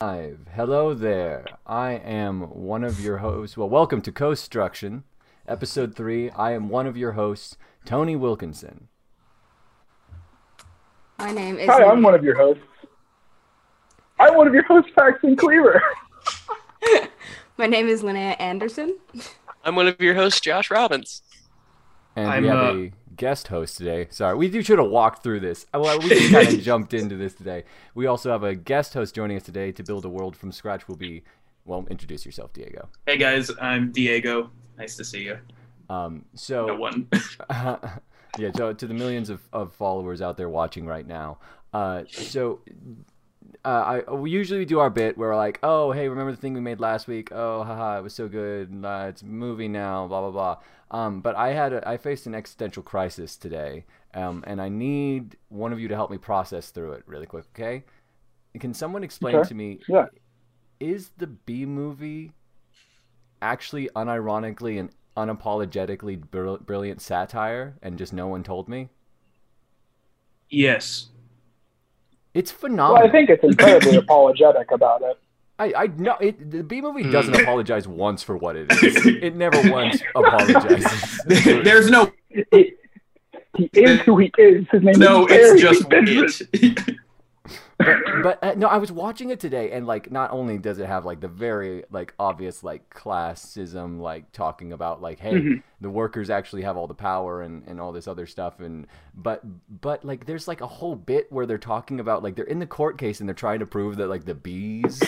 Live. Hello there. I am one of your hosts. Well, welcome to Co-Struction, episode three. I am one of your hosts, Tony Wilkinson. My name is. Hi, I'm one of your hosts. I'm one of your hosts, Paxton Cleaver. My name is Linnea Anderson. I'm one of your hosts, Josh Robbins. And I'm, we have uh, a guest host today. Sorry, we do should have walked through this. Uh, Well, we just kind of jumped into this today. We also have a guest host joining us today to build a world from scratch. Will be, well, introduce yourself, Diego. Hey guys, I'm Diego. Nice to see you. Um, so No one. yeah, so to the millions of, of followers out there watching right now. Uh, so uh, I we usually do our bit where we're like, oh hey, remember the thing we made last week? Oh haha, it was so good. Uh, it's a movie now. Blah blah blah. Um, but I had a, I faced an existential crisis today, um, and I need one of you to help me process through it really quick. Okay? Can someone explain Okay. to me? Yeah. Is the B movie actually unironically and unapologetically brill- brilliant satire, and just no one told me? yes. It's Well, phenomenal. I think it's incredibly apologetic about it. I, I know it, the B movie Hmm. doesn't apologize once for what it is. It never once apologizes. There's no He, he is who he is. His name no. is It's just Benson. it. but but uh, no, I was watching it today, and like, not only does it have like the very like obvious like classism, like talking about like, hey, Mhm. the workers actually have all the power and and all this other stuff, and but but like, there's like a whole bit where they're talking about like they're in the court case and they're trying to prove that like the bees.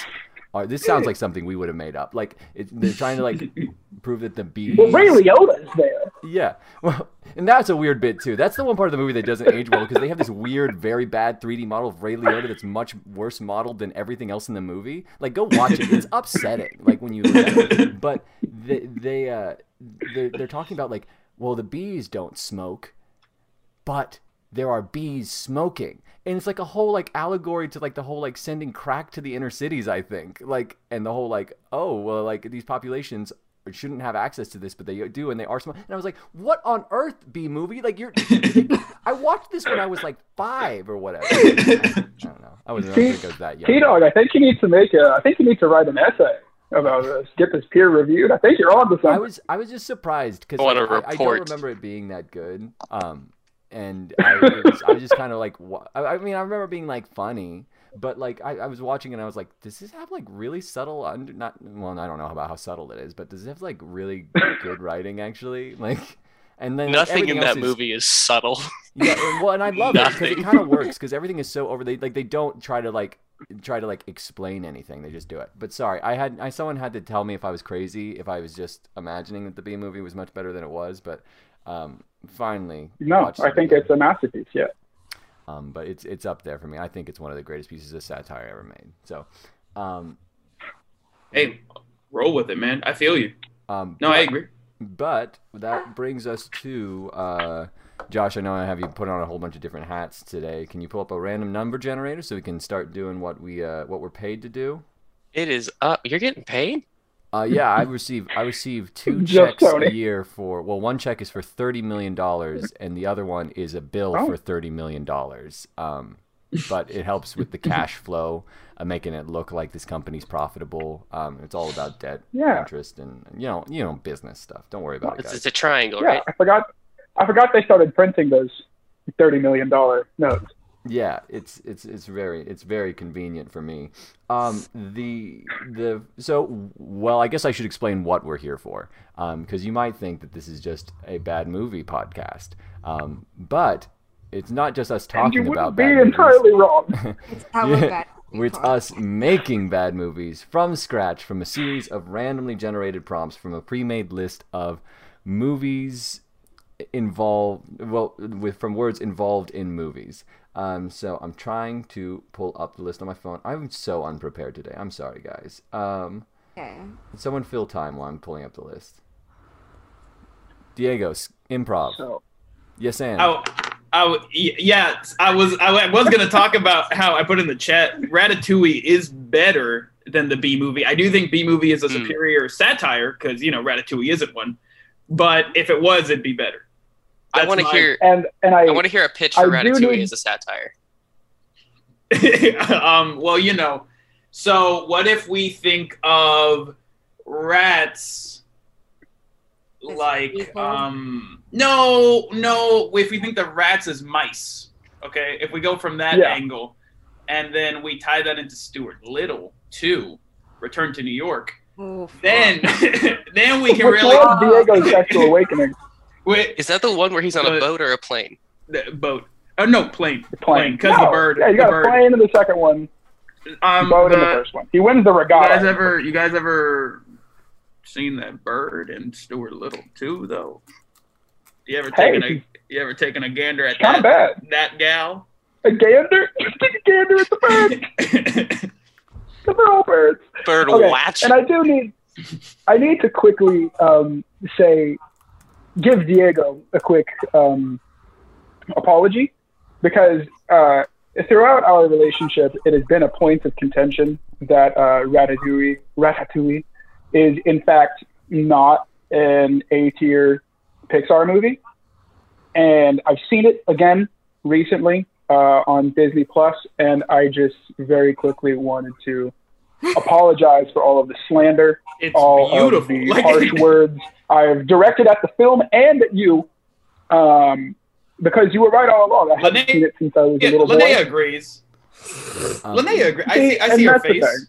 Are, this sounds like something we would have made up. Like it, they're trying to like prove that the bees. Well, Ray Liotta's there. Yeah, well, and that's a weird bit too. That's the one part of the movie that doesn't age well because they have this weird, very bad 3D model of Ray Liotta that's much worse modeled than everything else in the movie. Like, go watch it; it's upsetting. Like when you look at it. But they they uh they're, they're talking about like, well, the bees don't smoke, but there are bees smoking. And it's like a whole like allegory to like the whole like sending crack to the inner cities, I think. Like and the whole like, oh well like these populations shouldn't have access to this, but they do and they are small. And I was like, what on earth, B movie? Like you're I watched this when I was like five or whatever. I don't know. I wasn't I think I that young. T Dog, I think you need to make a. I think you need to write an essay about this. Get this peer reviewed. I think you're on to something. I was I was just surprised because I want a I, I don't remember it being that good. Um, and I was, I was just kind of like, I, mean, I remember being like funny, but like I, I was watching and I was like, does this have like really subtle under not well I don't know about how subtle it is, but does it have like really good writing actually? Like, and then like, Nothing in everything that movie is subtle. yeah, and, well, and I love it because it kind of works because everything is so over. They like they don't try to like try to like explain anything. They just do it. But sorry, I had I someone had to tell me if I was crazy, if I was just imagining that the B movie was much better than it was. But um, finally, no, I think it's a masterpiece. Yeah. um, but it's it's up there for me. I think it's one of the greatest pieces of satire ever made. So, um, hey, roll with it, man. I feel you. um, No, I agree. But that brings us to uh, Josh. I know I have you put on a whole bunch of different hats today. Can you pull up a random number generator so we can start doing what we uh, what we're paid to do? It is up. You're getting paid? Uh, yeah, I receive I receive two Just checks Tony. a year for well, one check is for thirty million dollars, and the other one is a bill Oh. for thirty million dollars. Um, but it helps with the cash flow, uh, making it look like this company's profitable. Um, it's all about debt, Yeah. interest, and you know you know business stuff. Don't worry about it, It's, guys. it's a triangle, Yeah, right? I forgot. I forgot they started printing those thirty million dollar notes. Yeah, it's it's it's very it's very convenient for me. Um, the the so well, I guess I should explain what we're here for, because you might think that this is just a bad movie podcast, um, but it's not just us And you talking about wouldn't be bad movies. entirely wrong. It's our Yeah, bad It's us making bad movies from scratch from a series of randomly generated prompts from a pre-made list of movies involved well with from words involved in movies. Um, so I'm trying to pull up the list on my phone. I'm so unprepared today. I'm sorry, guys. Um, Okay. someone fill time while I'm pulling up the list. Diego, improv. So Yes, and I, I, y- yeah, I was I was gonna talk about how I put in the chat. Ratatouille is better than the B movie. I do think B movie is a Hmm. superior satire because you know Ratatouille isn't one. But if it was, it'd be better. I want to hear. and and I, I want to hear a pitch for do Ratatouille need- as a satire. um, well, you know, So what if we think of rats like um no no if we think the rats as mice okay if we go from that Yeah. angle and then we tie that into Stuart Little too return to New York Oh, then then we can Which really Diego's sexual awakening. Wait Is that the one where he's on a boat or a plane? the boat oh no plane The plane. because No. the bird Yeah, you got a bird plane in the second one, um boat in the the- first one. He wins the regard. You guys ever you guys ever seen that bird in Stuart Little too though? You ever Hey, taken a you ever taken a gander at that bad. that gal? A gander? Take a gander at the birds. Because they're all birds. Bird Okay, watch. And I do need, I need to quickly um, say, give Diego a quick um, apology because uh, throughout our relationship, it has been a point of contention that uh, Ratatouille, Ratatouille is in fact not an A tier Pixar movie. And I've seen it again recently uh, on Disney Plus, and I just very quickly wanted to apologize for all of the slander, It's all beautiful. of the Like- harsh words I've directed at the film and at you, um, because you were right all along. I haven't Linnea- seen it since I was yeah, a little Linnea boy. agrees. Um, Linnea agrees. I See, see, I see her face.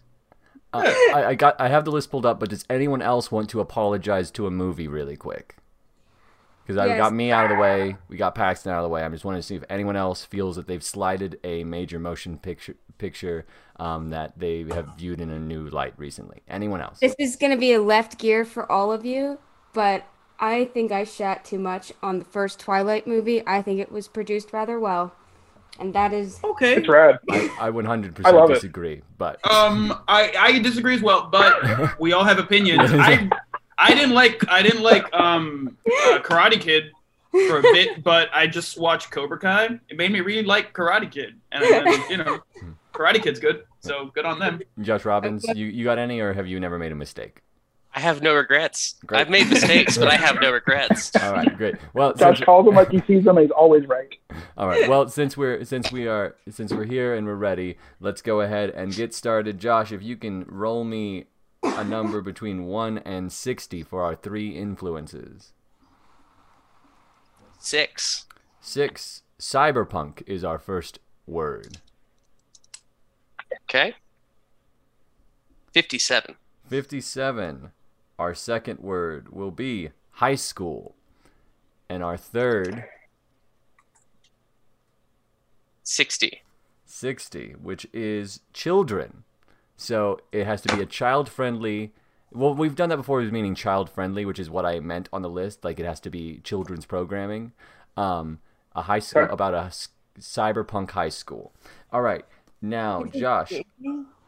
Uh, I, I got I have the list pulled up, but does anyone else want to apologize to a movie really quick? Because I Yes. got me out of the way, we got Paxton out of the way. I'm just wanting to see if anyone else feels that they've slighted a major motion picture picture um, that they have viewed in a new light recently. Anyone else? This is gonna be a left gear for all of you, but I think I shat too much on the first Twilight movie. I think it was produced rather well, and that is Okay. It's rad. I, I 100% I love it. disagree, but Um, I, I disagree as well, but we all have opinions. I I didn't like I didn't like um uh, Karate Kid for a bit, but I just watched Cobra Kai. It made me really like Karate Kid, and then, you know, Karate Kid's good, so good on them. Josh Robbins, you, you got any, or have you never made a mistake? I have no regrets. Great. I've made mistakes, but I have no regrets. All right, great. Well, Josh since, calls him like he sees them, he's always right. all right. Well, since we're since we are since we're here and we're ready, let's go ahead and get started. Josh, if you can roll me a number between one and sixty for our three influences. Six. Six. Cyberpunk is our first word. Okay. Fifty-seven. Fifty-seven. Our second word will be high school, and our third Sixty. 60, which is children. So it has to be a child friendly. Well, we've done that before, with meaning child friendly, which is what I meant on the list. Like it has to be children's programming. Um, a high school Sure. about a s- cyberpunk high school. All right, now Josh,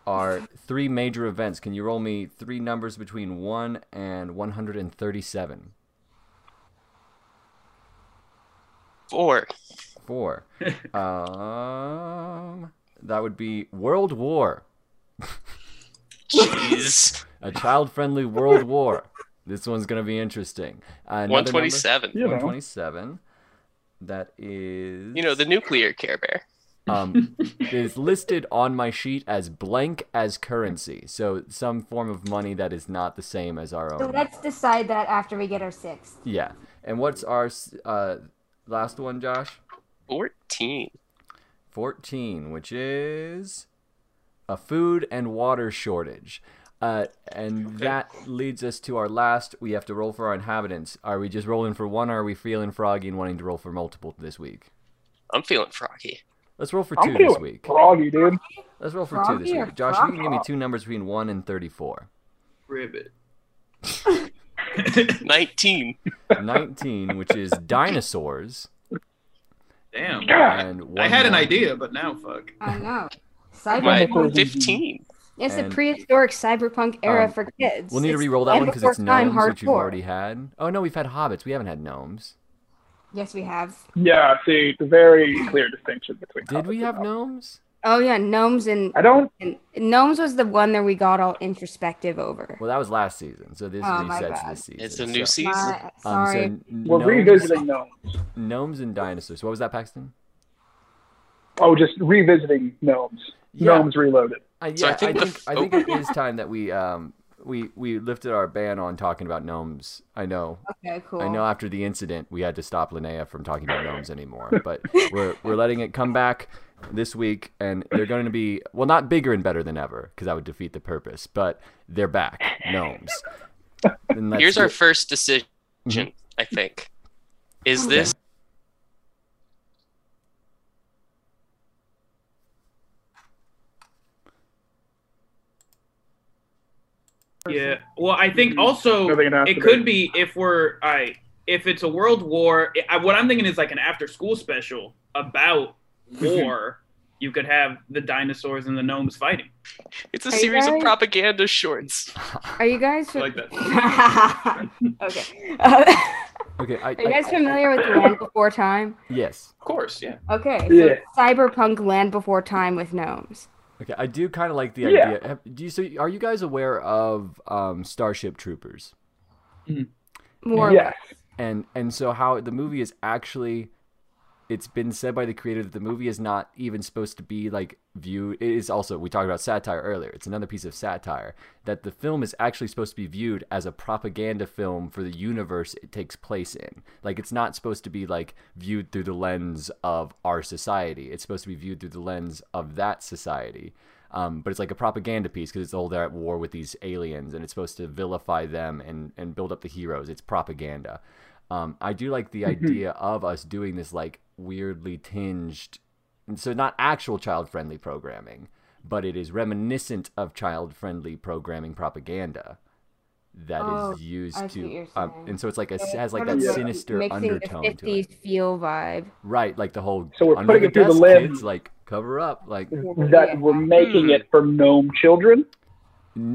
our three major events. Can you roll me three numbers between one and one hundred and thirty-seven? Four. Four. um, that would be World War. Jeez. A child-friendly World War. This one's gonna be interesting. Uh, another One number? twenty-seven. You know. 127. That is. You know the nuclear Care Bear. um, is listed on my sheet as blank as currency. So some form of money that is not the same as our own. so. Let's decide that after we get our sixth. Yeah. And what's our uh, last one, Josh? Fourteen. 14, which is a food and water shortage. Uh, and that leads us to our last. We have to roll for our inhabitants. Are we just rolling for one, or are we feeling froggy and wanting to roll for multiple this week? I'm feeling froggy. Let's roll for 2 I'm two this feeling week. froggy, dude. Let's roll for two this week. Josh, you can give me two numbers between 1 and 34. Ribbit. Nineteen. 19, which is dinosaurs. Damn. And I had an idea, but now fuck. I know. My Cyberpunk. fifteen. It's and- a prehistoric cyberpunk era Um, for kids. We'll need to re-roll that one because before it's time gnomes, which you've already had. Oh no, we've had hobbits. We haven't had gnomes. Yes, we have. Yeah, see, the very clear distinction between. Did we have and gnomes? Oh yeah, gnomes and, I don't. and gnomes was the one that we got all introspective over. Well, that was last season, so this Oh, my resets this season. It's a so- new season. My, Um, sorry. so We're gnomes, revisiting gnomes. gnomes and dinosaurs. What was that, Paxton? Oh, just revisiting gnomes. Yeah. Gnomes reloaded. Uh, yeah, So I I think think, the I f- think it is time that we um we we lifted our ban on talking about gnomes. I know. Okay, cool. I know after the incident we had to stop Linnea from talking about gnomes anymore, but we're we're letting it come back this week and they're going to be well not bigger and better than ever because that would defeat the purpose, but they're back, gnomes. And let's Here's our first decision, Mm-hmm. I think. Is Okay. this Yeah. Well, I think also it could be if we're I if it's a world war. I, what I'm thinking is like an after school special about war. you could have the dinosaurs and the gnomes fighting. it's a Are you series of propaganda shorts? Are you guys? I like that. okay. Uh, Okay, I, are you I- guys familiar with Land Before Time? yes. Of course, yeah. Okay. So Yeah. cyberpunk Land Before Time with gnomes. Okay, I do kind of like the Yeah. idea. Have, do you so are you guys aware of um, Starship Troopers? More. Yes. and and so how the movie is actually it's been said by the creator that the movie is not even supposed to be like viewed it is also we talked about satire earlier. It's another piece of satire that the film is actually supposed to be viewed as a propaganda film for the universe it takes place in. Like it's not supposed to be like viewed through the lens of our society. It's supposed to be viewed through the lens of that society. Um, but it's like a propaganda piece because it's all they're at war with these aliens and it's supposed to vilify them and, and build up the heroes. It's propaganda. Um, I do like the idea of us doing this like weirdly tinged, so not actual child friendly programming, but it is reminiscent of child friendly programming propaganda that is Oh, used I to, um, and so it's like a So has like that of sinister mixing undertone the to it. 50s feel vibe. Right, like the whole So we're under putting it through the desk, lens. kids, like cover up, like That we're making Hmm. it for gnome children.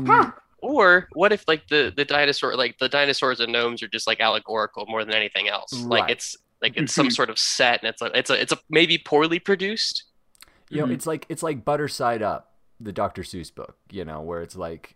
Huh. Or what if like the the dinosaur like the dinosaurs and gnomes are just like allegorical more than anything else? Right. Like it's like it's some sort of set and it's a it's a it's a maybe poorly produced. you know Mhm. it's like it's like butter side up the dr seuss book you know where it's like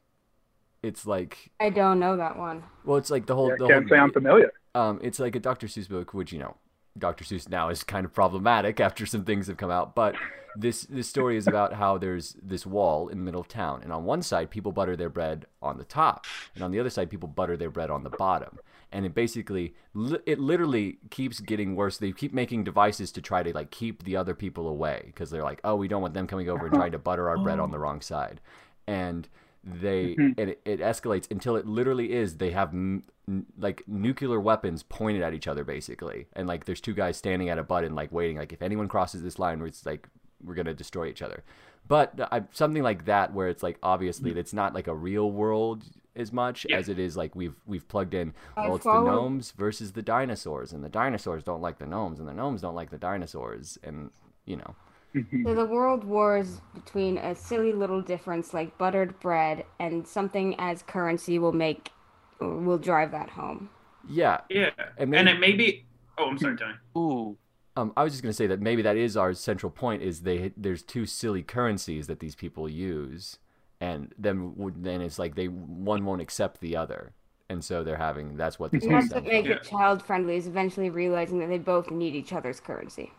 it's like I don't know that one. well it's like the whole Yeah, the can't say I'm familiar. um it's like a dr seuss book which you know dr seuss now is kind of problematic after some things have come out but this this story is about how there's this wall in the middle of town and on one side people butter their bread on the top and on the other side people butter their bread on the bottom and it basically li- it literally keeps getting worse. They keep making devices to try to like keep the other people away because they're like oh we don't want them coming over and trying to butter our bread on the wrong side. And they mm-hmm. and it, it escalates until it literally is they have m- n- like nuclear weapons pointed at each other basically. And like there's two guys standing at a button like waiting. Like if anyone crosses this line it's like we're gonna destroy each other. But uh, I, something like that where it's like obviously mm. it's not like a real world as much Yeah. as it is like we've we've plugged in I well it's the gnomes versus the dinosaurs and the dinosaurs don't like the gnomes and the gnomes don't like the dinosaurs and you know So the world wars between a silly little difference like buttered bread and something as currency will make will drive that home. yeah Yeah. And And, it may be. Oh, I'm sorry, Tony. Ooh. Um, I was just gonna say that maybe that is our central point: is they there's two silly currencies that these people use, and then then it's like they one won't accept the other, and so they're having that's what this And whole that's what make Yeah. it child friendly is eventually realizing that they both need each other's currency.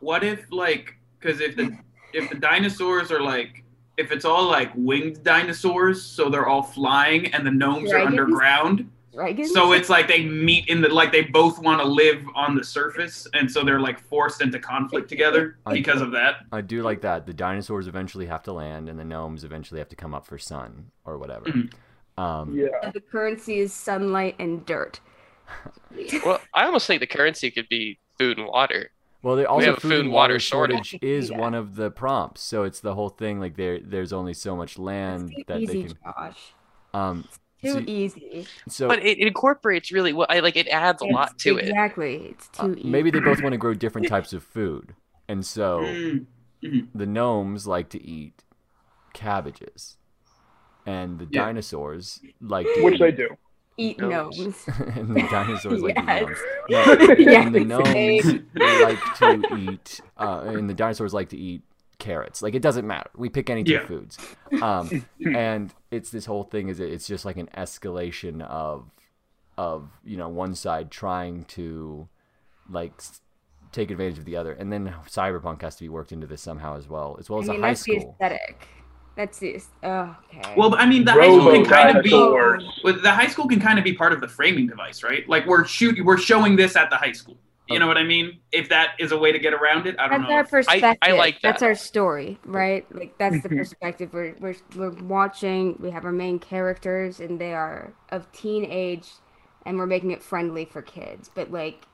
What if like because if the if the dinosaurs are like if it's all like winged dinosaurs, so they're all flying, and the gnomes are Dragons? underground. Right? Gideon? So it's like they meet in the like they both want to live on the surface, and so they're like forced into conflict together I- because of that. I do like that. The dinosaurs eventually have to land, and the gnomes eventually have to come up for sun or whatever. Mhm. Um, Yeah. the currency is sunlight and dirt. Well, I almost think the currency could be food and water. Well, they also have a food and water shortage, shortage. is Yeah. one of the prompts. So it's the whole thing. Like there, there's only so much land Too that easy, they can. Josh. Um, Too See- easy. so But it, it incorporates really well. I like it adds a lot to it. Exactly. It's uh, too easy. maybe they both want to grow different types of food, and so. Mm. the gnomes like to eat cabbages, and the Yeah. dinosaurs like to Which eat, they do. eat Gnomes. gnomes. and the dinosaurs like Yes. gnomes. No, Yeah, and the gnomes like to eat, uh, and the dinosaurs like to eat carrots. Like it doesn't matter. We pick any two Yeah. foods, um, and it's this whole thing. Is it- it's just like an escalation of, of you know one side trying to, like. Take advantage of the other, and then cyberpunk has to be worked into this somehow as well, as well I as mean, a high that's the school. aesthetic. That's it. Oh, okay. Well, I mean, the high school can kind of be. the high school can kind of be part of the framing device, right? Like we're shooting, we're showing this at the high school. You know what I mean? If that is a way to get around it, I don't that's know. our perspective. I like that. That's our story, right? Like that's the perspective we're we're we're watching. We have our main characters, and they are of teen age, and we're making it friendly for kids. But like,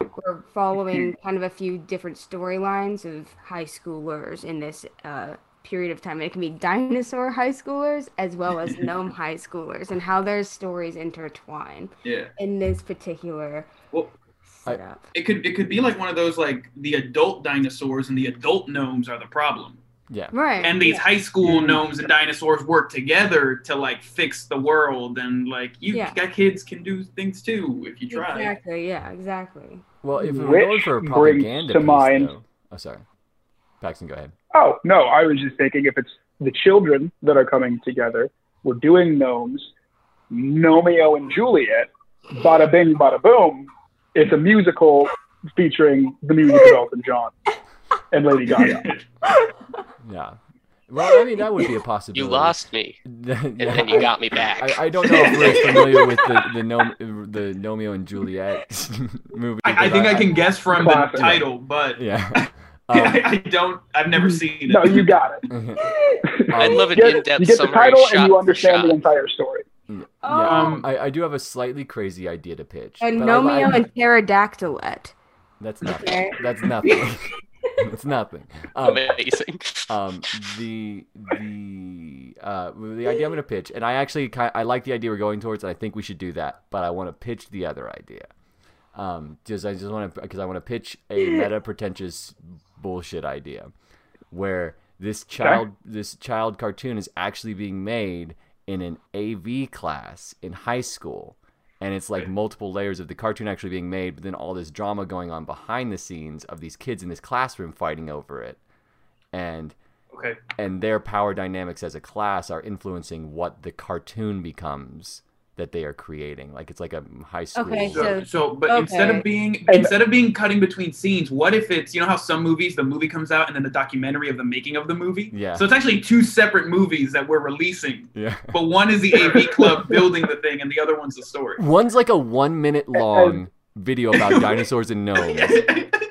we're following kind of a few different storylines of high schoolers in this uh, period of time. It can be dinosaur high schoolers as well as gnome high schoolers, and how their stories intertwine yeah. in this particular Well, I- it could it could be like one of those like the adult dinosaurs and the adult gnomes are the problem, Yeah. Right. and these high school gnomes and dinosaurs work together to like fix the world, and like you Yeah. got kids can do things too if you try. Exactly. Yeah. Exactly. Well, if we were Which going for a propaganda to piece, mind- though. Oh, sorry. Paxton, go ahead. Oh no, I was just thinking if it's the children that are coming together, we're doing gnomes, Gnomeo and Juliet, bada bing, bada boom. It's a musical featuring the music of Elton John and Lady Gaga. Yeah. Well, I mean, that would be a possibility. You lost me, yeah, and then you got me back. I, I don't know if we're familiar with the the, Nom- the Gnomeo and Juliet movie. I, I think I, can guess from Classic. the title, but Yeah. I, Um, I don't. I've never seen it. No, you got it. I'd um, love an You get, in-depth you get the title and you understand the entire story. Yeah, Um, I, I do have a slightly crazy idea to pitch. A but I- Gnomeo I- and Pterodactylet. That's nothing. Okay. That's nothing. That's nothing. Um, Amazing. um, the the uh, the idea I'm going to pitch, and I actually ki I like the idea we're going towards, and I think we should do that. But I want to pitch the other idea. Um, just I just want to because I want to pitch a meta pretentious bullshit idea, where this child this child cartoon is actually being made in an AV class in high school. And it's like multiple layers of the cartoon actually being made, but then all this drama going on behind the scenes of these kids in this classroom fighting over it. And Okay. and their power dynamics as a class are influencing what the cartoon becomes that they are creating. Like it's like a high school. Okay, So, So- so but okay. instead of being instead of being cutting between scenes, what if it's you know how some movies the movie comes out and then the documentary of the making of the movie. Yeah. So it's actually two separate movies that we're releasing, yeah. but one is the AV Club building the thing, and the other one's the story. One's like a one minute long video about dinosaurs and gnomes.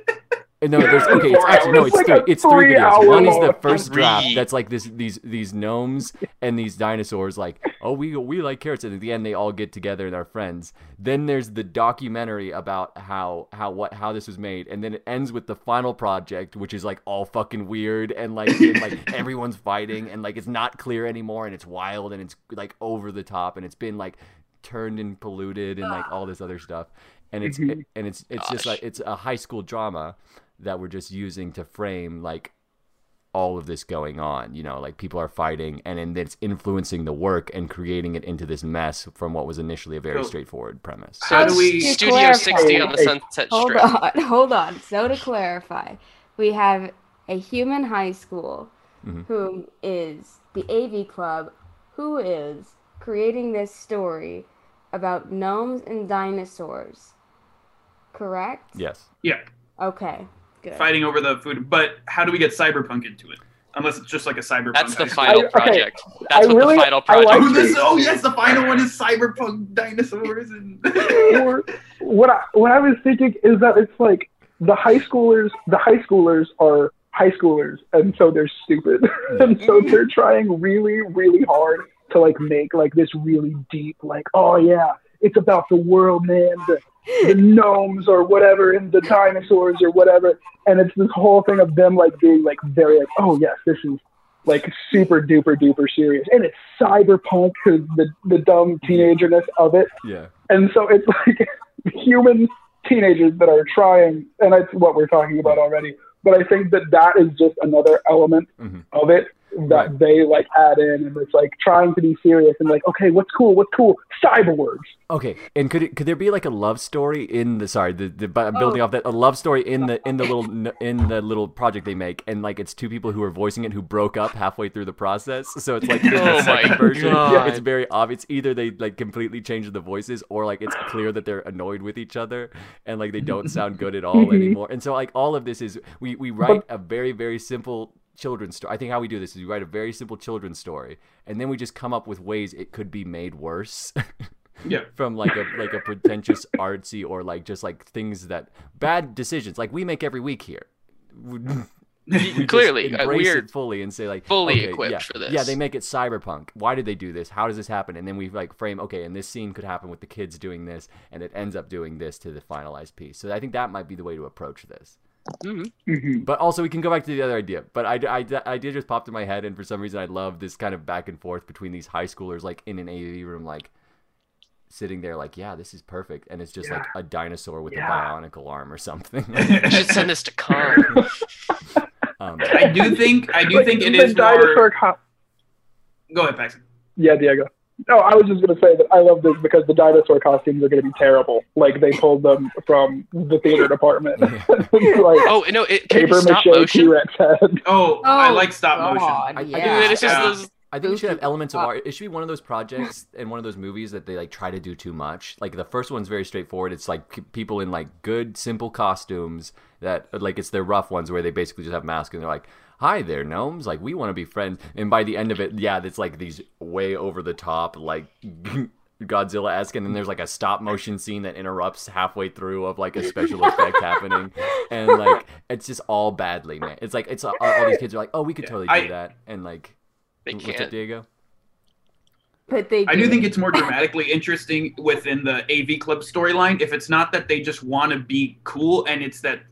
And no, there's okay. It's actually no, it's It's three. like a It's three videos. One is the first draft. That's like this these these gnomes and these dinosaurs. Like, oh, we we like carrots, and at the end they all get together and are friends. Then there's the documentary about how how what how this was made, and then it ends with the final project, which is like all fucking weird and like and, like everyone's fighting and like it's not clear anymore and it's wild and it's like over the top and it's been like turned and polluted and like all this other stuff and it's Mhm. and it's it's just like it's a high school drama that we're just using to frame like all of this going on you know like people are fighting and then it's influencing the work and creating it into this mess from what was initially a very So- straightforward premise So how do we? Studio clarify- 60 on the Hey, Sunset Hold Strip. on, hold on. So to clarify, we have a human high school Mhm. who is the AV club who is creating this story about gnomes and dinosaurs. Correct? yes Yeah, Okay. Good. fighting over the food. But how do we get cyberpunk into it? Unless it's just like a cyberpunk. That's the final I- okay, project. That's I what really- the final project like Oh, is. this, oh yes, the final one is cyberpunk dinosaurs and. or what I what I was thinking is that it's like the high schoolers the high schoolers are high schoolers and so they're stupid and so mm-hmm. they're trying really really hard to like make like this really deep like oh yeah it's about the world man the, the gnomes or whatever and the dinosaurs or whatever. And it's this whole thing of them like being like very like oh yes this is like super duper duper serious. And it's cyberpunk because the the dumb teenagerness of it. Yeah. And so it's like human teenagers that are trying, and that's what we're talking about already. But I think that that is just another element Mhm. of it that Right. they like add in, and it's like trying to be serious and like, okay, what's cool? What's cool? Cyberwords. okay and could it could there be like a love story in the sorry the, the but I'm building Oh. off that a love story in the in the little in the little project they make and like it's two people who are voicing it who broke up halfway through the process so it's like the Oh second my version God. it's very obvious either they like completely change the voices or like it's clear that they're annoyed with each other and like they don't sound good at all anymore and so like all of this is we we write a very very simple children's story. I think how we do this is we write a very simple children's story, and then we just come up with ways it could be made worse. Yeah. From like a like a pretentious artsy or like just like things that bad decisions like we make every week here. We Clearly, uh, embrace we're it fully and say like fully okay, equipped yeah, for this. Yeah, they make it cyberpunk. Why did they do this? How does this happen? And then we like frame okay, and this scene could happen with the kids doing this, and it ends up doing this to the finalized piece. So I think that might be the way to approach this. Mhm. Mhm. But also, we can go back to the other idea. But I, I, I did just popped in my head, and for some reason, I love this kind of back and forth between these high schoolers, like in an AV room, like sitting there, like, yeah, this is perfect, and it's just like a dinosaur with Yeah. a bionicle arm or something. I should send this to Con. um, I do think I do Like, think it is dinosaur more. co- Go ahead, Paxton. Yeah, Diego. No, I was just gonna say that I love this because the dinosaur costumes are gonna be terrible. Like they pulled them from the theater department. like Oh no, it can paper stop mache motion. T Rex head. Oh, I oh, like stop motion. God, I- I yeah. do- This is Yeah. those- I think it should have Goofy elements of art. It should be one of those projects and one of those movies that they like try to do too much. Like the first one's very straightforward. It's like people in like good, simple costumes that like it's their rough ones where they basically just have masks and they're like, "Hi there, gnomes. Like we want to be friends." And by the end of it, yeah, it's like these way over the top like. Godzilla esque, and then there's like a stop motion scene that interrupts halfway through of like a special effect happening, and like it's just all badly, man. It's like it's uh, all, all these kids are like, oh, we could Yeah, totally do that, and like They What's up, can't. Diego? But they I do think it's more dramatically interesting within the AV Club storyline if it's not that they just want to be cool and it's that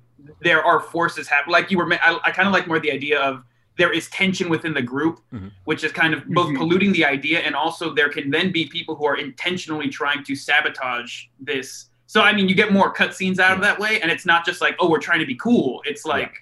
there are forces happening. Like you were, I, I kind of like more the idea of there is tension within the group, Mhm. which is kind of both Mhm. polluting the idea and also there can then be people who are intentionally trying to sabotage this. So I mean, you get more cutscenes out of that way, and it's not just like, oh, we're trying to be cool. It's like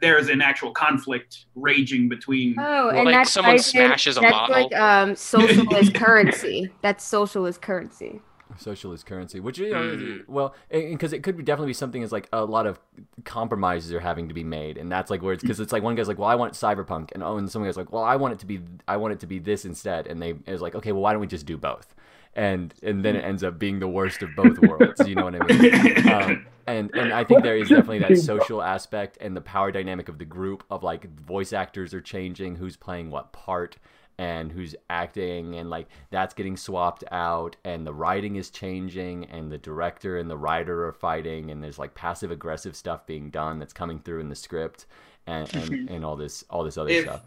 there's an actual conflict raging between. Oh, Well, and like, that's someone ties in- smashes a that's model. like um social socialist currency. That's social socialist currency. Socialist currency, which you know, Mm. well, because it could be definitely be something as like a lot of compromises are having to be made, and that's like where it's because it's like one guy's like, well, I want cyberpunk, and oh, and some guy's like, well, I want it to be, I want it to be this instead, and they is like, okay, well, why don't we just do both? And and then it ends up being the worst of both worlds. You know what I mean? Um, and and I think there is definitely that social aspect and the power dynamic of the group of like voice actors are changing, who's playing what part and who's acting and like that's getting swapped out and the writing is changing and the director and the writer are fighting and there's like passive aggressive stuff being done that's coming through in the script and and, mhm. and all this all this other If- stuff.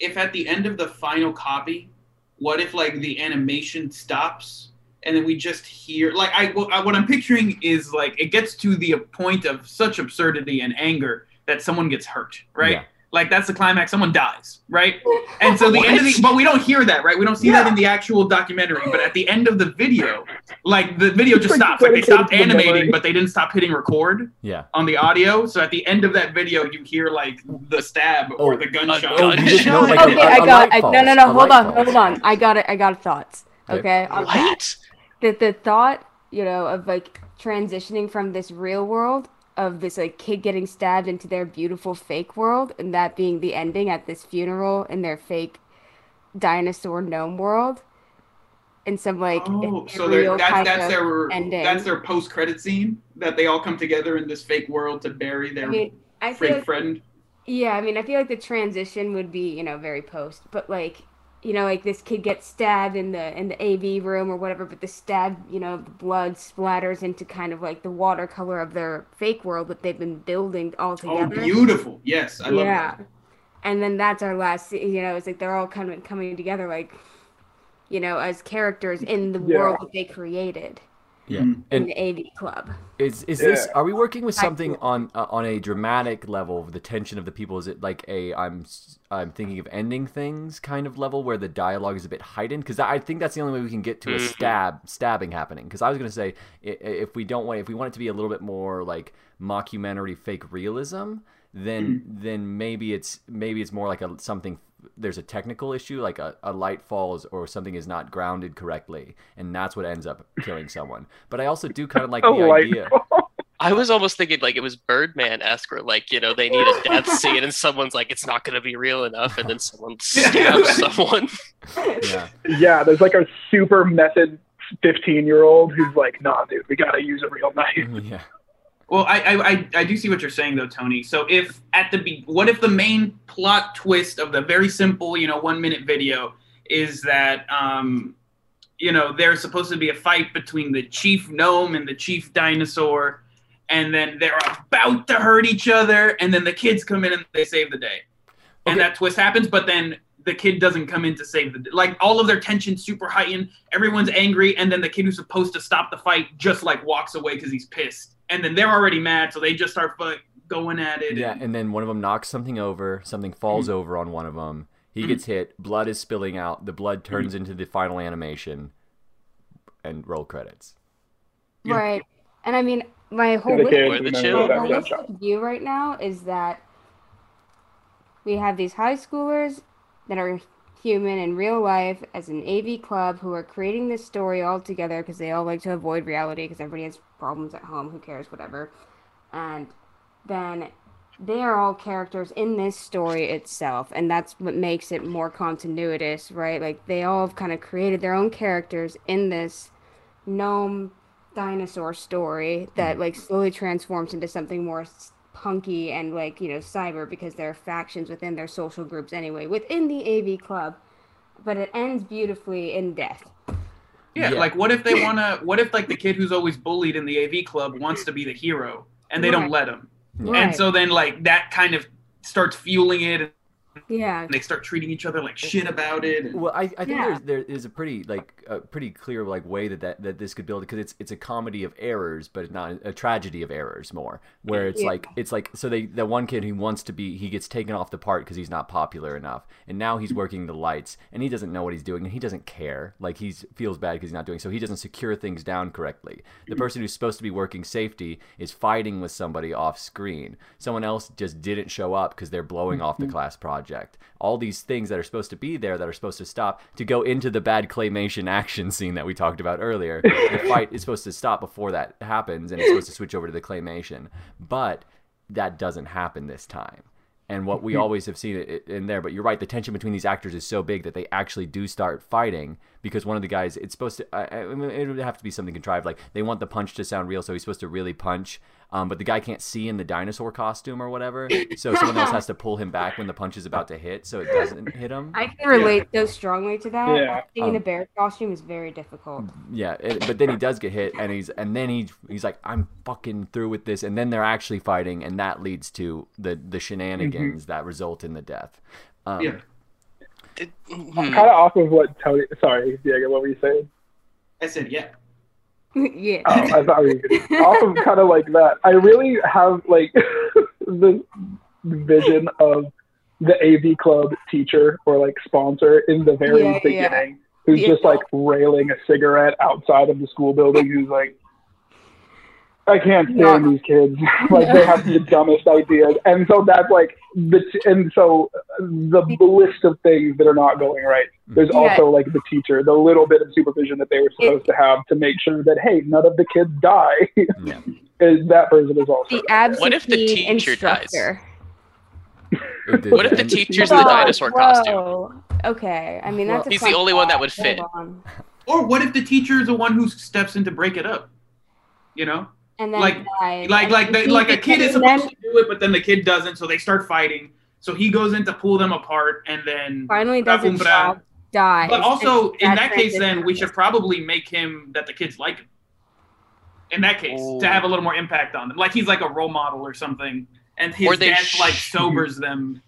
if at the end of the final copy, what if like the animation stops and then we just hear like I what, I- what I'm picturing is like it gets to the point of such absurdity and anger that someone gets hurt, right? Yeah. Like that's the climax. Someone dies, right? And so the end of the but we don't hear that, right? We don't see that in the actual documentary. But at the end of the video, like the video just It's stops. Like they stopped dedicated the animating, but they didn't stop hitting record Yeah. on the audio. So at the end of that video, you hear like the stab or Oh, the gunshot. Oh, you didn't like, okay, a- I a got. light I, no, no, no. Hold on, falls. hold on. I got it. I got thoughts. Okay. Okay. on- What? the the thought, you know, of like transitioning from this real world of this like kid getting stabbed into their beautiful fake world, and that being the ending at this funeral in their fake dinosaur gnome world, and some like Oh, so that's kind that's of their ending. that's their post credit scene that they all come together in this fake world to bury I their mean, I fake like friend. Yeah, I mean, I feel like the transition would be, you know, very post, but like, you know, like this kid gets stabbed in the in the AV room or whatever, but the stab, you know, the blood splatters into kind of like the watercolor of their fake world that they've been building all together. Oh, together. beautiful! Yes, I love yeah, that. and then that's our last. You know, it's like they're all kind of coming together, like, you know, as characters in the Yeah. world that they created Yeah. Mhm. in And the AV club. Is is this? Are we working with something on uh, on a dramatic level? The tension of the people. Is it like a I'm I'm thinking of ending things kind of level where the dialogue is a bit heightened? Because I think that's the only way we can get to a Mhm. stab stabbing happening. Because I was gonna say i- i- if we don't want if we want it to be a little bit more like mockumentary fake realism, then then maybe it's maybe it's more like a something. There's a technical issue, like a, a light falls or something is not grounded correctly, and that's what ends up killing someone. But I also do kind of like the light idea. I was almost thinking like it was Birdman esque, where like you know they need a death scene, and someone's like it's not going to be real enough, and then someone stabs someone. Yeah. Yeah, there's like a super method 15 year old who's like, nah, dude, we gotta use a real knife. Mm, yeah. Well, I, I I do see what you're saying though, Tony. So if at the be, what if the main plot twist of the very simple, you know, one minute video is that um, you know, there's supposed to be a fight between the chief gnome and the chief dinosaur, and then they're about to hurt each other, and then the kids come in and they save the day, and that twist happens, but then the kid doesn't come in to save the. Like all of their tension super heightened, everyone's angry, and then the kid who's supposed to stop the fight just like walks away because he's pissed, and then they're already mad, so they just start like, going at it. Yeah, and- and then one of them knocks something over. Something falls over on one of them. He Mhm. gets hit. Blood is spilling out. The blood turns into the final animation, and roll credits. Yeah. Right. And I mean, my whole the holistic- kids Or the chill. my holistic view right now is that we have these high schoolers that are human in real life as an AV club who are creating this story all together because they all like to avoid reality because everybody has problems at home. Who cares? Whatever. And then they are all characters in this story itself, and that's what makes it more continuous, right? Like they all have kind of created their own characters in this gnome dinosaur story that hmm. like slowly transforms into something more punky and like you know cyber because there are factions within their social groups anyway within the AV club, but it ends beautifully in death. Yeah, Yeah. like what if they wanna? What if like the kid who's always bullied in the AV club wants to be the hero, and they don't let him, Right. and so then like that kind of starts fueling it, and yeah, they start treating each other like shit about it. and- Well, I, I think Yeah. there's there is a pretty like a pretty clear like way that, that that this could build because it's it's a comedy of errors, but it's not a tragedy of errors more. Where it's Yeah. like it's like so they the one kid who wants to be he gets taken off the part because he's not popular enough, and now he's working the lights and he doesn't know what he's doing and he doesn't care like he feels bad because he's not doing so he doesn't secure things down correctly. The mm. person who's supposed to be working safety is fighting with somebody off screen. Someone else just didn't show up because they're blowing mm-hmm. off the class project. All these things that are supposed to be there that are supposed to stop to go into the bad claymation action scene that we talked about earlier. The fight is supposed to stop before that happens and it's supposed to switch over to the claymation. But that doesn't happen this time. And what we hmm. always have seen in there, but you're right, the tension between these actors is so big that they actually do start fighting because one of the guys, it's supposed to, I, I mean, it would have to be something contrived. Like they want the punch to sound real, so he's supposed to really punch, um, but the guy can't see in the dinosaur costume or whatever, so someone else has to pull him back when the punch is about to hit, so it doesn't hit him. I can relate so strongly to that. Yeah. Acting in a Um, bear costume is very difficult. Yeah, it, but then he does get hit, and he's and then he he's like, I'm fucking through with this, and then they're actually fighting, and that leads to the the shenanigans that result in the death. Um, Yeah. Did- hmm. Kind of off of what Tony. Sorry, Diego. What were you saying? I said yeah. yeah. Oh, I thought we were of kind of like that. I really have like the vision of the AV club teacher or like sponsor in the very Yeah, yeah. beginning, who's Yeah. just like railing a cigarette outside of the school building. Who's like, I can't stand No. these kids. like they have the dumbest ideas, and so that's like the t- and so uh, the list of things that are not going right. Mm-hmm. There's Yeah. also like the teacher, the little bit of supervision that they were supposed to have to make sure that hey, none of the kids die. yeah. is that person is also The right. What if the teacher dies? instructor. It did What if the that. teacher's in the Whoa, dinosaur costume? whoa. Okay, I mean that's. a He's the fun only one that would fit. On. Or what if the teacher is the one who steps in to break it up? You know, And then Like- died. like And like the, like a kid is became- and supposed to do it, but then the kid doesn't, so they start fighting. So he goes in to pull them apart, and then. finally does Boom, his job, dies. But also, in that case, then we should probably make him that the kids like him. In that case, Oh. to have a little more impact on them, like he's like a role model or something, and his Or they death sh- like sobers them.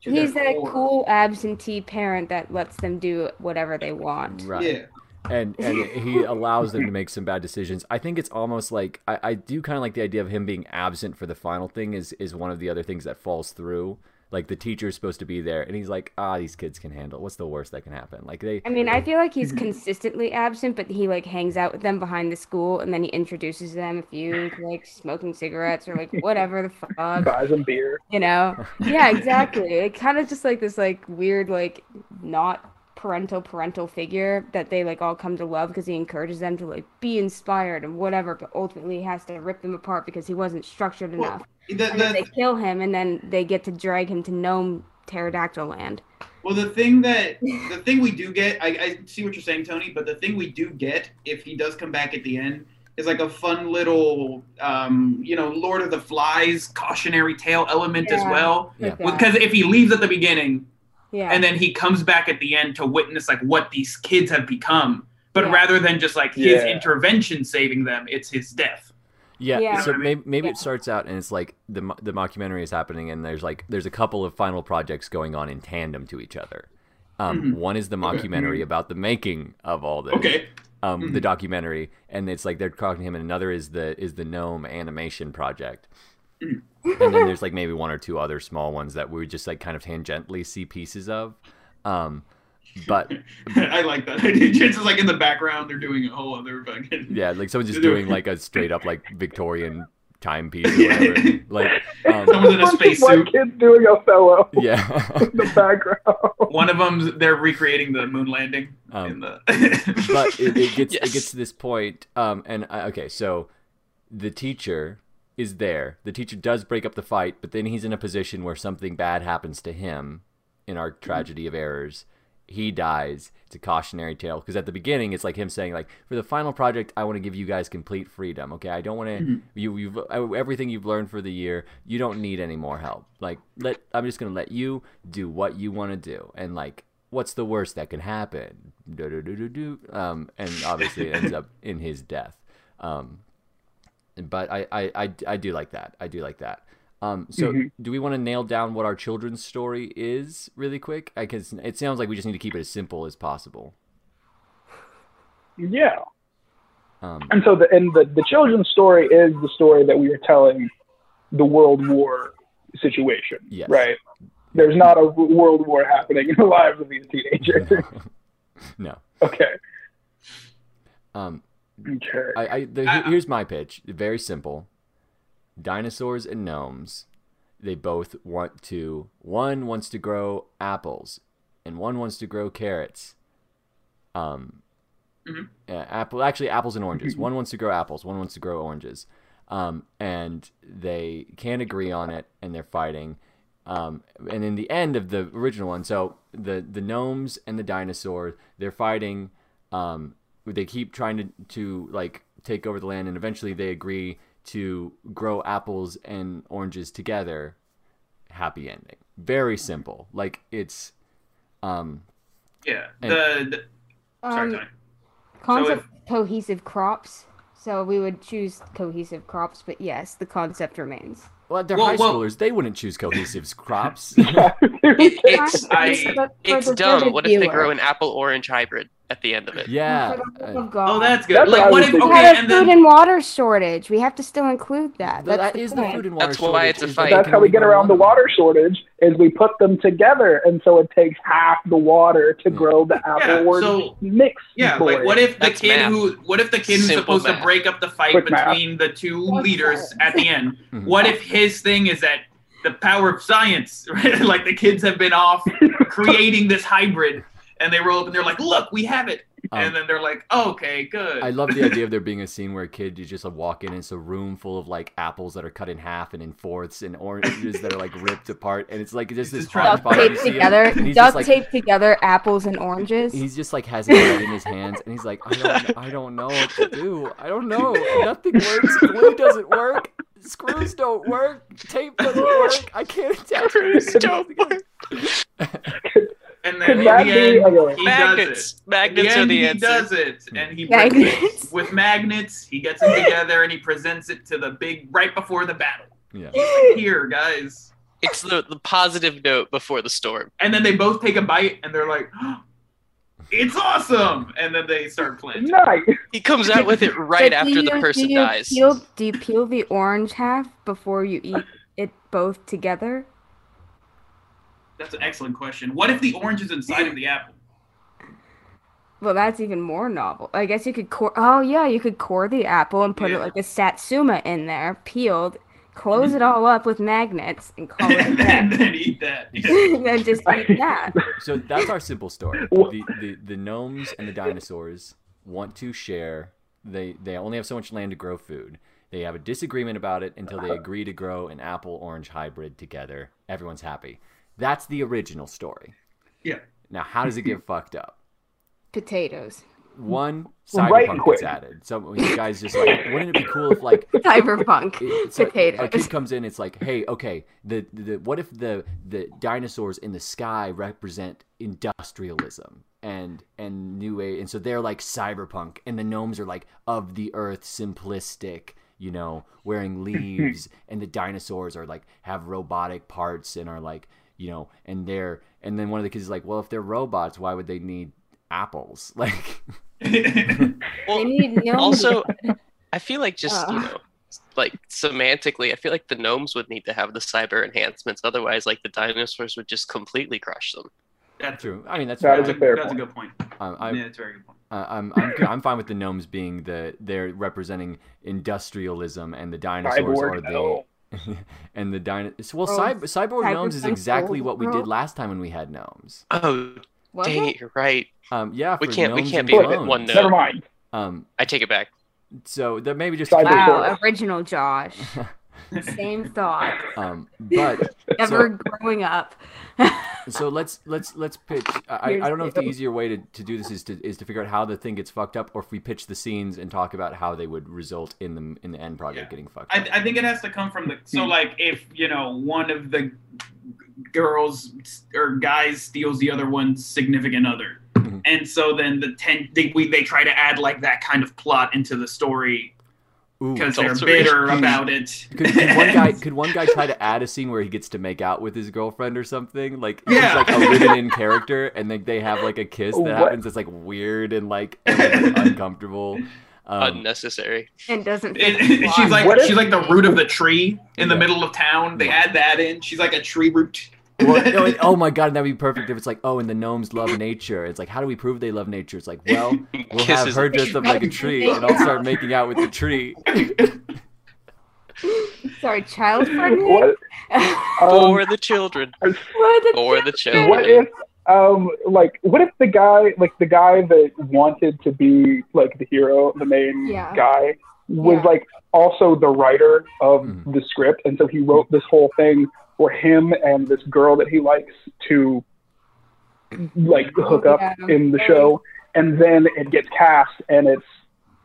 He's their that cool absentee parent that lets them do whatever they want. Right. Yeah. And and he allows them to make some bad decisions. I think it's almost like I, I do kind of like the idea of him being absent for the final thing is is one of the other things that falls through. Like the teacher's supposed to be there, and he's like, ah, these kids can handle. it. What's the worst that can happen? Like they, I mean, I feel like he's consistently absent, but he like hangs out with them behind the school, and then he introduces them if you like smoking cigarettes or like whatever the fuck, buys them beer. you know? Yeah, exactly. It kind of just like this like weird like not parental parental figure that they like all come to love because he encourages them to like be inspired and whatever, but ultimately he has to rip them apart because he wasn't structured Well, enough. The, And then they kill him, and then they get to drag him to Gnome Pterodactyl Land. well, the thing that the thing we do get, I, I see what you're saying, Tony, but the thing we do get if he does come back at the end is like a fun little, um, you know, Lord of the Flies cautionary tale element as Yeah. well. Yeah. Because if he leaves at the beginning yeah. and then he comes back at the end to witness like what these kids have become, but Yeah. rather than just like his Yeah. intervention saving them, it's his death. Yeah, Yeah. so You know what I maybe, maybe Yeah. it starts out and it's like the the mockumentary is happening and there's like there's a couple of final projects going on in tandem to each other. Um, Mhm. One is the mockumentary about the making of all this, Okay. um, Mhm. the documentary, and it's like they're talking to him, and another is the is the gnome animation project. And then there's like maybe one or two other small ones that we would just like kind of tangentially see pieces of. Um, but I like that. It's just like in the background, they're doing a whole other fucking. yeah, like someone's just doing like a straight up like Victorian timepiece or whatever. like, um, Someone's in a bunch of spacesuit. white kids doing Othello yeah. in the background. One of them, they're recreating the moon landing. Um, in the... but it, it gets Yes. it gets to this point um and I, okay so the teacher is there. The teacher does break up the fight but then he's in a position where something bad happens to him in our tragedy of errors. He dies. It's a cautionary tale. Because at the beginning it's like him saying like for the final project i want to give you guys complete freedom okay? I don't want to Mhm. you you've uh, everything you've learned for the year you don't need any more help. Like let i'm just gonna let you do what you want to do. And like what's the worst that can happen? Um and obviously it ends up in his death. Um but I, I i i do like that i do like that um so Mhm. do we want to nail down what our children's story is really quick i guess it sounds like we just need to keep it as simple as possible Yeah. um And so the and the, the children's story is the story that we are telling the World War situation. Yes. Right. There's not a world war happening in the lives of these teenagers. no okay. um Okay. I, I the, I- here's my pitch. Very simple. Dinosaurs and gnomes. They both want to. One wants to grow apples, and one wants to grow carrots. Um, Mhm. uh, apple. Actually, apples and oranges. One wants to grow apples. One wants to grow oranges. Um, and they can't agree on it, and they're fighting. Um, and in the end of the original one, so the the gnomes and the dinosaur, they're fighting. Um, they keep trying to to like take over the land, and eventually they agree to grow apples and oranges together. Happy ending. Very simple. Like it's, um, yeah. And- The, the sorry, Um, Tony. concept cohesive crops. So we would choose cohesive crops, but yes, the concept remains. well, they're Well, high well- schoolers. They wouldn't choose cohesive crops. It, it's I- But it's dumb. What if they grow an apple orange hybrid at the end of it? yeah. For the love of God. Oh, that's good. That's like, what if? thinking. We Okay, had a food then and water shortage. We have to still include that. But That's that the is the food and water That's why it's a fight. That's how we get around the water shortage is we put them together and so it takes half the water to grow the apple Yeah, orange so- mix. yeah, for like what if the That's kid math. who? What if the kid who's Simple supposed math. to break up the fight Quick math. between the two What's leaders that? at the end? Mhm. What if his thing is that the power of science, right? like the kids have been off creating this hybrid, and they roll up and they're like, "Look, we have it," Um, and then they're like, oh, "Okay, good." I love the idea of there being a scene where a kid you just like, walk in and it's a room full of like apples that are cut in half and in fourths and oranges that are like ripped apart and it's like just this Just trying to Duct hodgepodge. tape You see him, together. Duct just like tape together apples and oranges. he's just like has it in his hands and he's like I don't I don't know what to do. I don't know. Nothing works. Glue doesn't work. Screws don't work. Tape doesn't work. I can't attach Screws don't together. and then Could in the end, he Magnets. does it. Magnets in are the end, he answer. does it, and he Magnets. it with magnets. He gets them together and he presents it to the big right before the battle. Yeah. Here, guys. It's the, the positive note before the storm. And then they both take a bite and they're like, "It's awesome!" And then they start playing. nice. He comes out with it right But do after the person do you dies. Peel, do you peel the orange half before you eat it both together? That's an excellent question. What if the orange is inside of the apple? Well, that's even more novel. I guess you could core. Oh yeah, you could core the apple and put Yeah. it like a satsuma in there, peeled, close mm-hmm. it all up with magnets, and call it a and day. then eat that. and then just eat that. So that's our simple story. The, the the gnomes and the dinosaurs want to share. They they only have so much land to grow food. They have a disagreement about it until they agree to grow an apple orange hybrid together. Everyone's happy. That's the original story. Yeah. Now, how does it get fucked up? Potatoes. one Right cyberpunk quick. gets added. So you guys just like, wouldn't it be cool if like Cyberpunk it's like, a potatoes. kid comes in, it's like, hey, okay, the, the what if the the dinosaurs in the sky represent industrialism and and new age, and so they're like cyberpunk, and the gnomes are like of the earth, simplistic, you know, wearing leaves, and the dinosaurs are like have robotic parts and are like, you know, and they're and then one of the kids is like, well, if they're robots, why would they need apples? Like, They Well, need gnomes. also, I feel like just you know, like semantically, I feel like the gnomes would need to have the cyber enhancements. Otherwise, like the dinosaurs would just completely crush them. That's true. I mean, that's That fine. is a fair That's a point. good point. Um, I, yeah, that's a very good point. Uh, I'm I'm I'm fine with the gnomes being the they're representing industrialism and the dinosaurs Cyborg, are the no. and the dino. Well, Oh, cyber, cyborg gnomes is exactly what we did last time when we had gnomes. Oh, Was dang it? it, you're right. Um, yeah, We can't- we can't be with clones. one gnome. Never mind. Um, I take it back. so that maybe just Cyber- Wow, original Josh. Same thought. um, but Ever growing up. so let's let's let's pitch. I, I don't know if the easier way to, to do this is to is to figure out how the thing gets fucked up, or if we pitch the scenes and talk about how they would result in the in the end project Yeah. getting fucked I, up. I think it has to come from the so like if you know one of the girls or guys steals the other one's significant other, Mhm. and so then the ten they we they try to add like that kind of plot into the story Ooh, because they're adultery. bitter about it. Could, could one guy could one guy try to add a scene where he gets to make out with his girlfriend or something? Like he's Yeah. like a written in character, and then they have like a kiss that What? happens. It's like weird and like, and, like, uncomfortable. Um, Unnecessary. And doesn't It- fit she's like if- she's like the root of the tree in the middle of town. They add that in. She's like a tree root. Well, no, it- oh my god, that'd be perfect if it's like, oh, and the gnomes love nature. It's like, how do we prove they love nature? It's like, well, we'll have her dressed up like a tree, and I'll start making out with the tree. Sorry, child pregnant? What? Um, for the children. What the For the children. what if um like what if the guy like the guy that wanted to be like the hero the main Yeah. guy was Yeah. like also the writer of Mhm. the script and so he wrote this whole thing for him and this girl that he likes to like hook up Yeah. in the show and then it gets cast and it's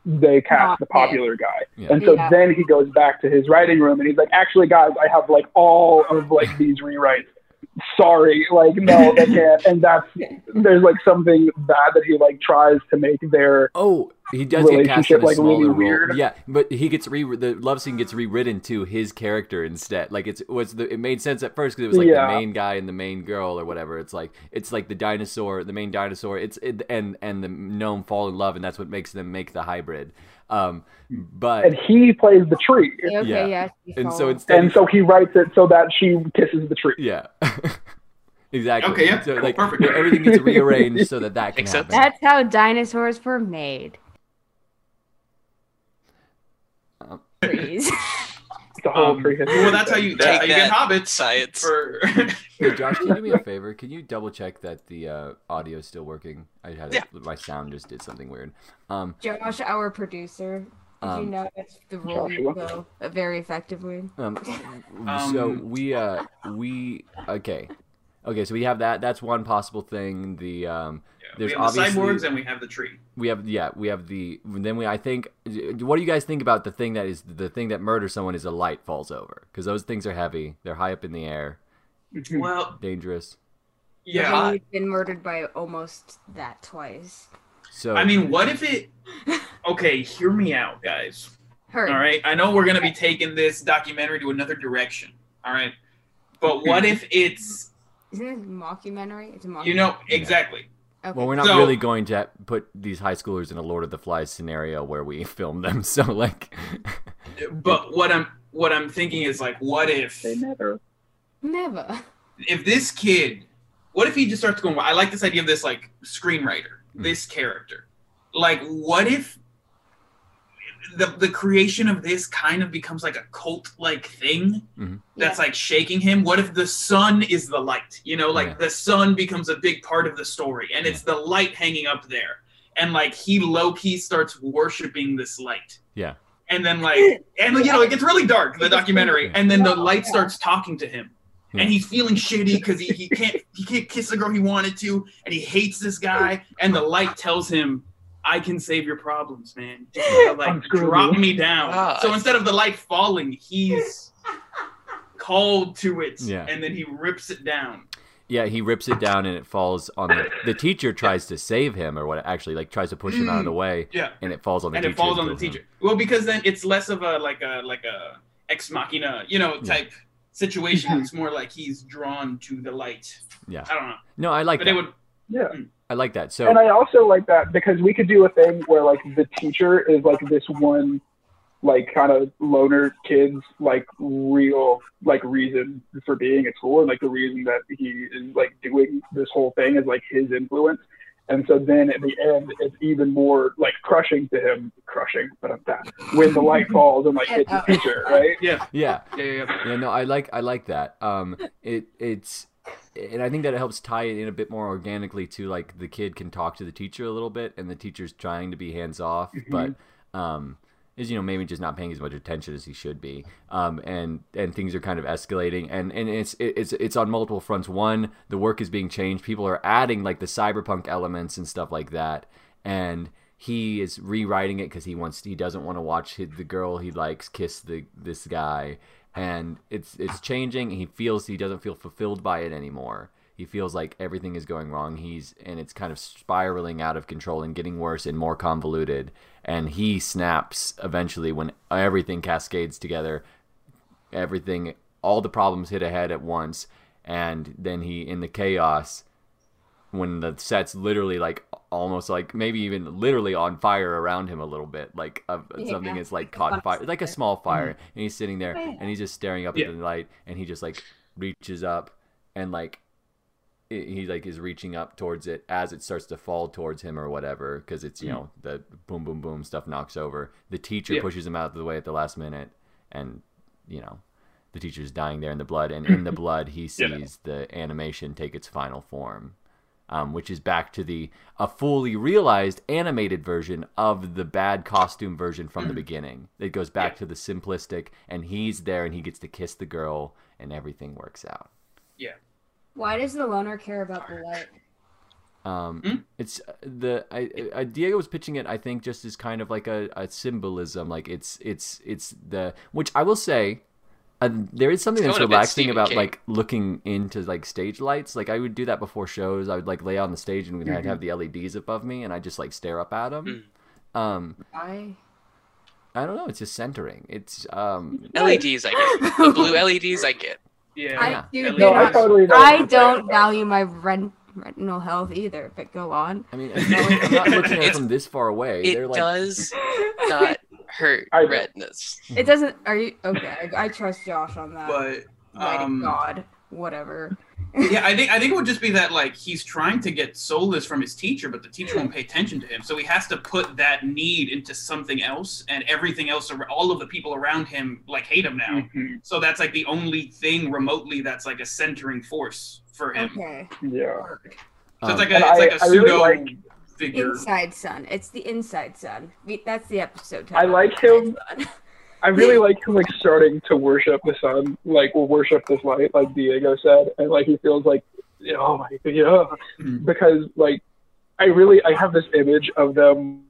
they cast Not the popular guy Yeah. and so Yeah. then he goes back to his writing room and he's like actually guys i have like all of like these rewrites sorry like no they can't and that's there's like something bad that he like tries to make their Oh, he does get cast in a like, smaller really role. weird. Yeah, but he gets re the love scene gets rewritten to his character instead. Like it's was the it made sense at first because it was like Yeah. the main guy and the main girl or whatever. It's like it's like the dinosaur, the main dinosaur. It's it, and and the gnome fall in love, and that's what makes them make the hybrid. Um, but and he plays the tree Okay, Yeah. yeah. and so follow. instead, and so he writes it so that she kisses the tree yeah. Exactly. Okay, yeah, So cool, like perfect. everything gets rearranged so that that can happen. That's how dinosaurs were made. Um, Please. the whole Um, tree well, that's how you that's Take how you get hobbits Science. for. Hey Josh, can you do me a favor? Can you double check that the uh, audio is still working? I had Yeah. my sound just did something weird. Um, Josh, our producer. Did you Um, know that's the role you Joshua. very effectively? um, so Um, we uh we okay okay so we have that that's one possible thing the um we There's have the obviously- cyborgs and we have the tree. we have yeah we have the then we I think what do you guys think about the thing that is the thing that murders someone is a light falls over because those things are heavy they're high up in the air mm-hmm. Well, dangerous yeah. We've been murdered by almost that twice. so I mean, what if it? Okay, hear me out, guys. Hurt. All right, I know we're gonna be taking this documentary to another direction. All right, but what if it's Isn't it a mockumentary? It's a mockumentary. you know exactly? Okay. well we're not So- really going to put these high schoolers in a Lord of the Flies scenario where we film them so like But what I'm what I'm thinking is like, what if they never Never. if this kid, what if he just starts going? I like this idea of this like screenwriter, Hmm. this character. Like, what if the the creation of this kind of becomes like a cult like thing Mhm. that's like shaking him? What if the sun is the light? You know, like Yeah. the sun becomes a big part of the story, and it's the light hanging up there, and like he low key starts worshiping this light. yeah And then like, and you know, it gets really dark the documentary, and then the light starts talking to him, and he's feeling shitty because he, he can't he can't kiss the girl he wanted to, and he hates this guy, and the light tells him, I can save your problems, man. Just gotta, like Unscrew drop me down. Ah. So instead of the light falling, he's called to it, Yeah. and then he rips it down. Yeah, he rips it down and it falls on the. The teacher tries to save him, or what? Actually, like tries to push him out of the way, Yeah, and it falls on the and teacher. it falls on the kills him. teacher. Well, because then it's less of a like a like a ex machina, you know, type situation. It's more like he's drawn to the light. Yeah. I don't know, No, I like but that. they would. Yeah. I like that. So And I also like that because we could do a thing where like the teacher is like this one like kind of loner kid's like real like reason for being at school and like the reason that he is like doing this whole thing is like his influence. And so then at the end it's even more like crushing to him crushing, but I'm that when the light falls and like hits the teacher, right? Yeah, yeah, yeah, yeah. yeah. yeah, no, I like I like that. Um, it it's and I think that it helps tie it in a bit more organically to like the kid can talk to the teacher a little bit, and the teacher's trying to be hands off, but um, is you know maybe just not paying as much attention as he should be. Um, and and things are kind of escalating, and and it's it's it's on multiple fronts. One, the work is being changed. People are adding like the cyberpunk elements and stuff like that, and he is rewriting it because he wants he doesn't want to watch the girl he likes kiss the this guy and it's it's changing he feels he doesn't feel fulfilled by it anymore. He feels like everything is going wrong. He's and it's kind of spiraling out of control and getting worse and more convoluted. And he snaps eventually when everything cascades together. Everything all the problems hit ahead at once. And then he in the chaos when the set's literally like almost like maybe even literally on fire around him a little bit like uh, Yeah. something is like Like caught fire like a small fire Mm-hmm. and he's sitting there and he's just staring up Yeah. at the light and he just like reaches up and like he like is reaching up towards it as it starts to fall towards him or whatever because it's you know the boom boom boom stuff knocks over the teacher Mm-hmm. Yeah. pushes him out of the way at the last minute and you know the teacher's dying there in the blood and in the blood he Yeah. sees the animation take its final form um, which is back to the a fully realized animated version of the bad costume version from the beginning. It goes back Yeah. to the simplistic, and he's there, and he gets to kiss the girl, and everything works out. Yeah. Why does the loner care about the light? Um, Hmm? It's uh, the I, I, Diego was pitching it. I think just as kind of like a, a symbolism, like it's it's it's the which I will say. Uh, there is something It's that's going a bit relaxing about King. like looking into like stage lights. Like I would do that before shows. I would like lay on the stage and I'd have the LEDs above me, and I just like stare up at them. Mm. Um, Why? I don't know. It's just centering. It's um, LEDs, I get. The blue LEDs, I get. Yeah. I do No, I not. totally know. I don't value my ren- retinal health either. But go on. I mean, it's not I'm not looking at it from this far away. It They're like, does not hurt I- retinas. It doesn't. Are you okay? I, I trust Josh on that. But um, God, whatever. yeah, I think I think it would just be that like he's trying to get solace from his teacher, but the teacher won't pay attention to him, so he has to put that need into something else, and everything else, ar- all of the people around him like hate him now. Mhm. So that's like the only thing remotely that's like a centering force for him. Okay. Yeah. So it's um, like a it's like a I- I really pseudo like- figure. Inside Sun. It's the Inside Sun. That's the episode title. I like him. I really like him like starting to worship the sun, like or worship this light, like Diego said, and like he feels like, oh my, yeah, Mhm. because like I really I have this image of them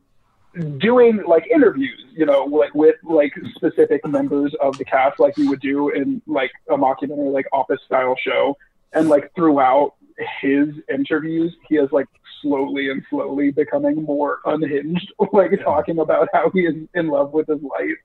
doing like interviews, you know, like with like specific members of the cast, like you would do in like a mockumentary, like office style show, and like throughout his interviews, he is like slowly and slowly becoming more unhinged, like talking about how he is in love with his life.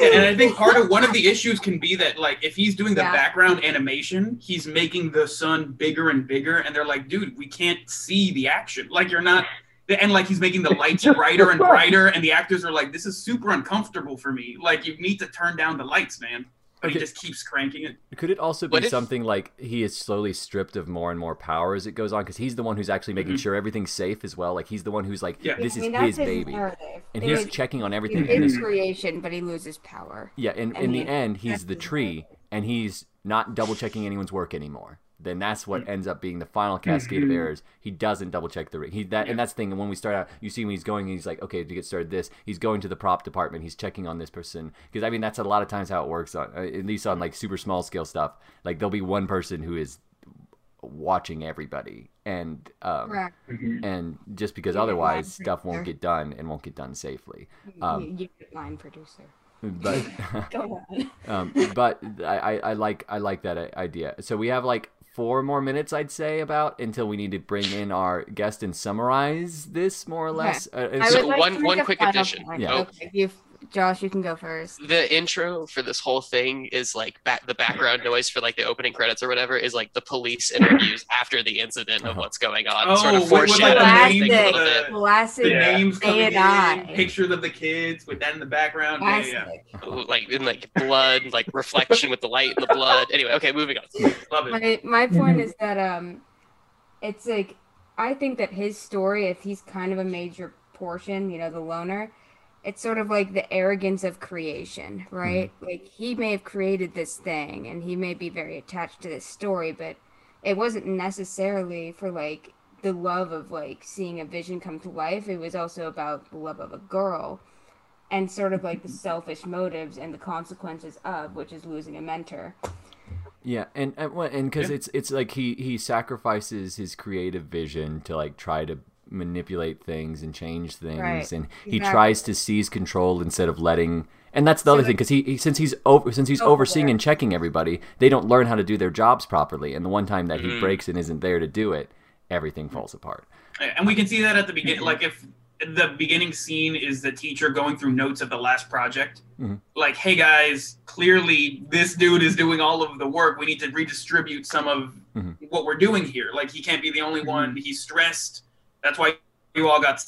Yeah, and I think part of one of the issues can be that like if he's doing the Yeah. background animation, he's making the sun bigger and bigger, and they're like, dude, we can't see the action. Like you're not, and like he's making the lights brighter and brighter, and the actors are like, this is super uncomfortable for me. Like you need to turn down the lights, man. But he just keeps cranking it. Could it also be if- something like he is slowly stripped of more and more power as it goes on? Because he's the one who's actually making Mhm. sure everything's safe as well. Like he's the one who's like, Yeah. this I is mean, that's his his baby, narrative. and It he's is- checking on everything. And in it's, creation, but he loses power. yeah, and and in he- the end, he's the tree, and he's not double checking anyone's work anymore. Then that's what Mm-hmm. ends up being the final cascade of errors. He doesn't double check the he that Yeah. and that's the thing. And when we start out, you see when he's going, he's like, okay, to get started, this he's going to the prop department. He's checking on this person because I mean that's a lot of times how it works on uh, at least on like super small scale stuff. Like there'll be one person who is watching everybody, and um, Correct. Mhm. and just because Yeah, otherwise stuff won't get done and won't get done safely. Um, you, you line producer. But Go on. um, but I, I, I like I like that idea. So we have like four more minutes, I'd say, about until we need to bring in our guest and summarize this more or Okay. less. Uh, so- would like one- one quick addition. Yeah. Okay, you, Josh, you can go first. the intro for this whole thing is like back the background noise for like the opening credits or whatever is like the police interviews after the incident of what's going on, Oh, sort of with- with, like, foreshadowing the things names- Classic. The Yeah. names coming in, pictures of the kids with that in the background. Yeah, yeah, like in like blood, like reflection with the light and the blood. Anyway, okay, moving on. Love it. My my point is that um, it's like I think that his story, if he's kind of a major portion, you know, the loner, it's sort of like the arrogance of creation, right? Mm-hmm. Like he may have created this thing, and he may be very attached to this story, but it wasn't necessarily for like the love of like seeing a vision come to life. It was also about the love of a girl. And sort of like the selfish motives and the consequences of, which is losing a mentor. Yeah, and and well, and because Yeah. it's it's like he he sacrifices his creative vision to like try to manipulate things and change things, Right. and he Exactly. tries to seize control instead of letting. And that's the other So, thing because he, he since he's over since he's Self-aware. overseeing and checking everybody, they don't learn how to do their jobs properly. And the one time that he Mhm. breaks and isn't there to do it, everything falls apart. And we can see that at the beginning. Like if the beginning scene is the teacher going through notes of the last project, Mhm. like, hey guys, clearly this dude is doing all of the work. We need to redistribute some of Mhm. what we're doing here. Like he can't be the only one. He's stressed. That's why you all got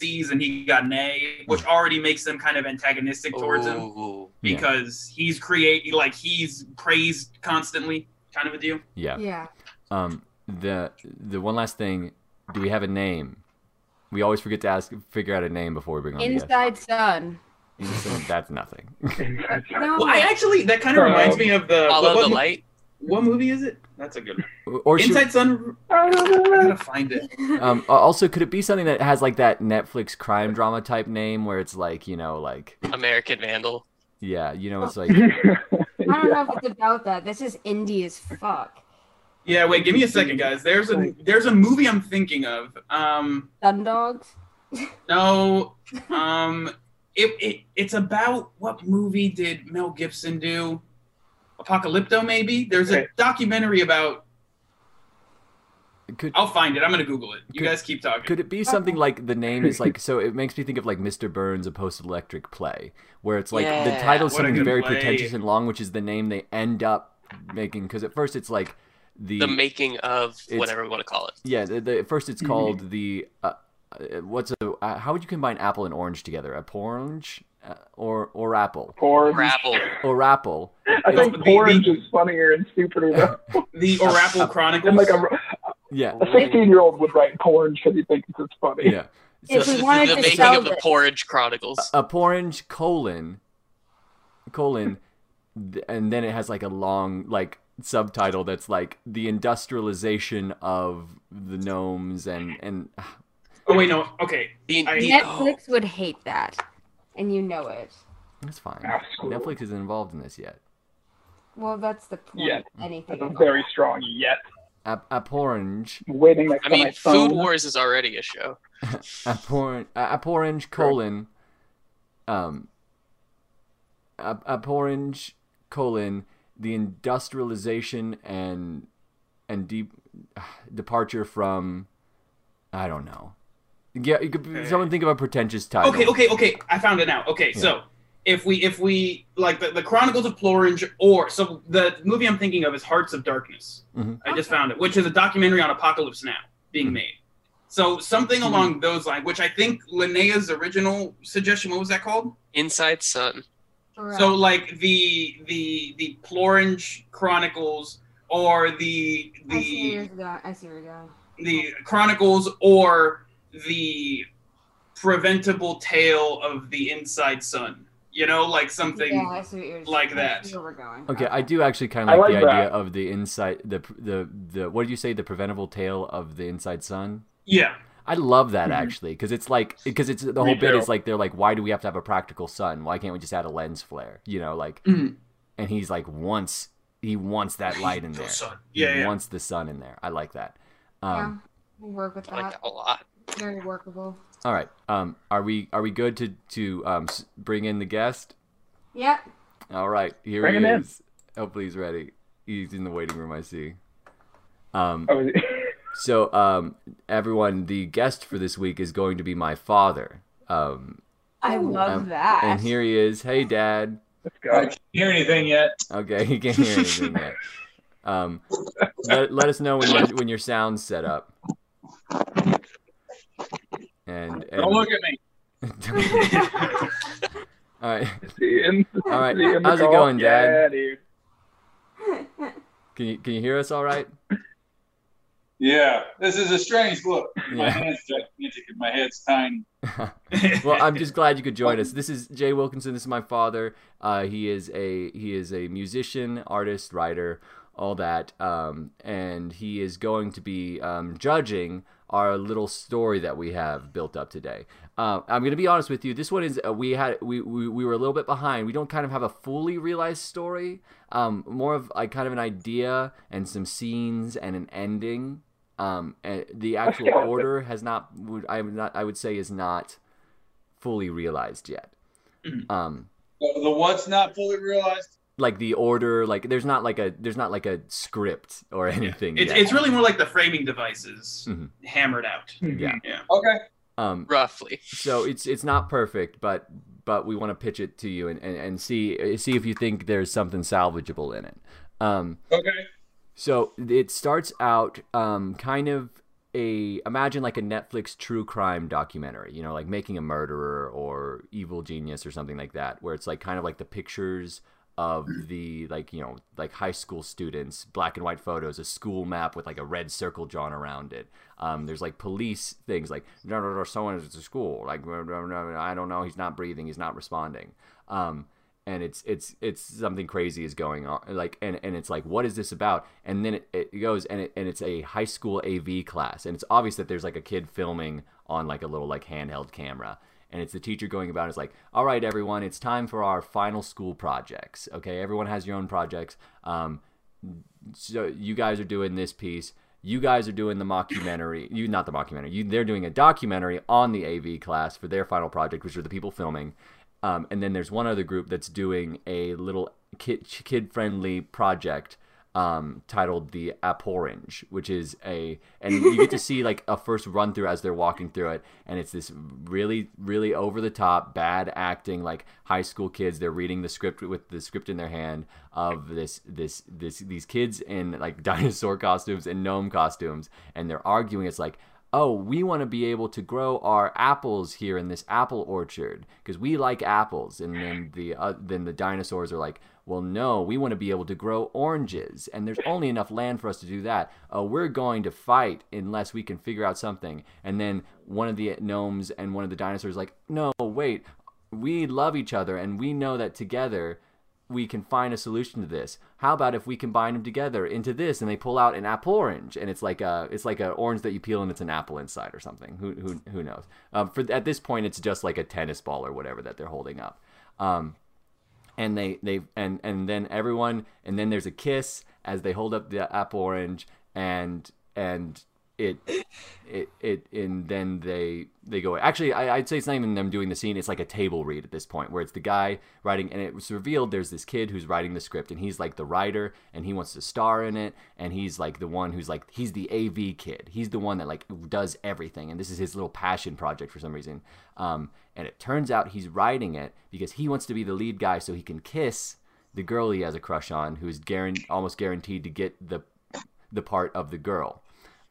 C's and he got an A, which already makes them kind of antagonistic towards him Ooh. Yeah. because he's create like he's praised constantly, kind of a deal. Yeah. Yeah. Um. The the one last thing, do we have a name? We always forget to ask, figure out a name before we bring on the guest. Inside Sun. Inside. That's nothing. No. Well, I actually that kind of reminds me of the Follow what, what the mo- light. What movie is it? That's a good one. Or should, Inside Sun. I don't I know. gotta find it. Um, also, could it be something that has like that Netflix crime drama type name where it's like, you know, like, American Vandal. yeah, you know, it's like, I don't know if it's about that. This is indie as fuck. Yeah, wait, give me a second, guys. There's a there's a movie I'm thinking of. Um, Sun Dogs. no, um, it, it it's about what movie did Mel Gibson do? Apocalypto, maybe. There's a documentary about. could I'll find it. I'm gonna Google it. You Could- guys keep talking. could it be something like the name is like? So it makes me think of like Mr. Burns, a post-electric play, where it's like the Yeah, title's what a something very play. pretentious and long, which is the name they end up making. Because at first it's like the, The making of whatever we want to call it. yeah, the, the, at first it's Mm-hmm. called the uh, uh, what's a uh, how would you combine apple and orange together? A orange Uh, or or apple Porn. Grapple. or apple? I think The- the- orange is funnier and stupider. Though. The Orapple Chronicles. and like a Yeah, a 16 year old would write porn because he thinks it's funny. yeah. If So- we wanted the to making sell of the this- Porridge Chronicles. a porridge colon colon and then it has like a long like subtitle that's like the industrialization of the gnomes and and oh wait, no. Okay. The, I- the- Netflix would hate that, and you know it. that's fine screw it. netflix isn't involved in this yet Well, that's the point. Yeah. Anything. That's a very strong yet. a, a orange Waiting next I to my mean, phone. Food Wars is already a show. a orange a orange colon um a, a orange colon the industrialization and and deep departure from I don't know. Yeah, you could, Okay. someone think of a pretentious title. Okay, okay, okay. I found it now. Okay, so if we if we like the, the Chronicles of Florange or so the movie I'm thinking of is Hearts of Darkness. Mhm. I just found it, which is a documentary on Apocalypse Now being Mhm. made. So something along those lines, which I think Linnea's original suggestion. What was that called? Inside Sun. Correct. So like the the the Plorange Chronicles or the I see where the you're going. I see where you're going. the Chronicles or the preventable tale of the Inside Sun. You know, like something. Yeah, I see what like that. we're going. Okay, I do actually kind of like, like the idea of the inside the the the what did you say the preventable tale of the inside sun. Yeah. I love that Mhm. actually because it's like because it's the Me whole bit too. is like they're like why do we have to have a practical sun? Why can't we just add a lens flare? You know, like Mhm. and he's like once he wants that light in Go, there. son. He Yeah, yeah. wants the sun in there. I like that. Um, yeah, we'll work with I like that. that a lot. Very workable. All right. Um, are we are we good to to um bring in the guest? Yep. All right, here Bring he him in. is. Hopefully he's ready. He's in the waiting room. I see. Um, Oh, so um, everyone, the guest for this week is going to be my father. Um, I love um, that. and here he is. Hey, Dad. let's I go. can't hear anything yet. Okay, he can't hear anything yet. Um, let, let us know when your, when your sound's set up. And, and Don't look at me. all right, See you in- All right. see you in the How's it going, Dad? Yeah, dude. can you can you hear us all right? Yeah, this is a strange look. My Yeah. hand's gigantic and my head's tiny. well, I'm just glad you could join us. This is Jay Wilkinson. This is my father. Uh, he is a he is a musician, artist, writer, all that, um, and he is going to be um, judging our little story that we have built up today. Uh, I'm going to be honest with you. This one is uh, we had we, we we were a little bit behind. We don't kind of have a fully realized story. Um, more of like kind of an idea and some scenes and an ending. Um, and the actual order has not. would- I would not. I would say is not fully realized yet. Mhm. Um, The, the what's not fully realized? Like the order, like there's not like a there's not like a script or anything. It's, it's really more like the framing devices Mhm. hammered out. Yeah. Yeah. Okay. um, Roughly. so it's it's not perfect, but but we want to pitch it to you and, and, and see see if you think there's something salvageable in it. Um, Okay. So it starts out um, kind of a imagine like a Netflix true crime documentary, you know, like Making a Murderer or Evil Genius or something like that, where it's like kind of like the pictures of the like you know like high school students, black and white photos, a school map with like a red circle drawn around it. Um, there's like police things like no no no someone is at the school. Like I don't know. He's not breathing. He's not responding. Um, and it's it's it's something crazy is going on like and, and it's like what is this about? And then it, it goes and it, and it's a high school av class. And it's obvious that there's like a kid filming on like a little like handheld camera and it's the teacher going about it's like all right everyone it's time for our final school projects okay? Everyone has your own projects. Um, so you guys are doing this piece. You guys are doing the mockumentary. You not the mockumentary. You they're doing a documentary on the av class for their final project which are the people filming. Um, and then there's one other group that's doing a little kid kid friendly project um, titled the App Orange, which is a and you get to see like a first run through as they're walking through it, and it's this really really over the top bad acting like high school kids. They're reading the script with the script in their hand of this this this these kids in like dinosaur costumes and gnome costumes, and they're arguing. It's like oh, we want to be able to grow our apples here in this apple orchard because we like apples. And then the uh, then the dinosaurs are like, well, no, we want to be able to grow oranges, and there's only enough land for us to do that. Uh, we're going to fight unless we can figure out something. And then one of the gnomes and one of the dinosaurs like, no, wait, we love each other, and we know that together we can find a solution to this. How about if we combine them together into this, and they pull out an apple orange, and it's like a it's like an orange that you peel, and it's an apple inside or something. Who who who knows? Um, for at this point, it's just like a tennis ball or whatever that they're holding up. Um, and they they and and then everyone and then there's a kiss as they hold up the apple orange and and it it it and then they they go actually I, i'd say it's not even them doing the scene it's like a table read at this point where it's the guy writing and it was revealed there's this kid who's writing the script and he's like the writer and he wants to star in it and he's like the one who's like he's the av kid. He's the one that like does everything and this is his little passion project for some reason. Um, and it turns out he's writing it because he wants to be the lead guy so he can kiss the girl he has a crush on who's guaran- almost guaranteed to get the the part of the girl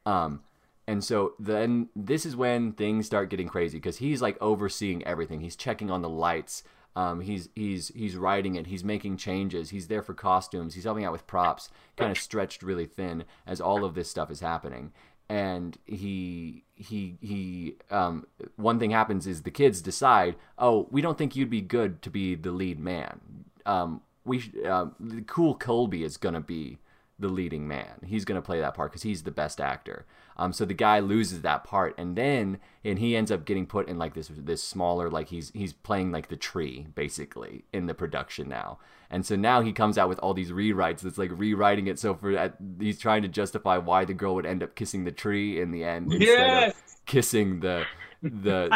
um, and so then this is when things start getting crazy because he's like overseeing everything. He's checking on the lights. Um, he's he's he's writing it. He's making changes. He's there for costumes. He's helping out with props, kind of stretched really thin as all of this stuff is happening. And he he he um, one thing happens is the kids decide, oh, we don't think you'd be good to be the lead man. Um, we sh- the cool Colby is gonna be the leading man. He's going to play that part because he's the best actor. Um, so the guy loses that part, and then and he ends up getting put in like this this smaller like he's he's playing like the tree basically in the production now. And so now he comes out with all these rewrites. That's like rewriting it. So for at, he's trying to justify why the girl would end up kissing the tree in the end instead Yes. of kissing the the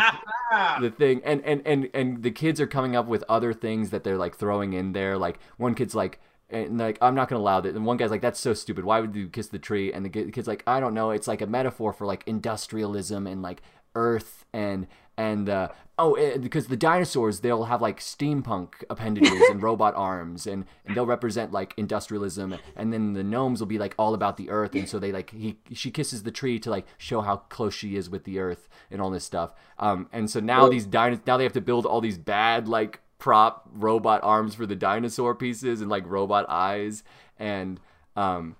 the thing and, and and and the kids are coming up with other things that they're like throwing in there like one kid's like and like I'm not gonna allow that. And one guy's like, "That's so stupid. Why would you kiss the tree?" And the kid's like, "I don't know. It's like a metaphor for like industrialism and like Earth and and uh, oh, eh, because the dinosaurs they'll have like steampunk appendages and robot arms and and they'll represent like industrialism. And then the gnomes will be like all about the Earth. And so they like he she kisses the tree to like show how close she is with the Earth and all this stuff. Um, and so now these dinos now they have to build all these bad like prop robot arms for the dinosaur pieces and like robot eyes. And um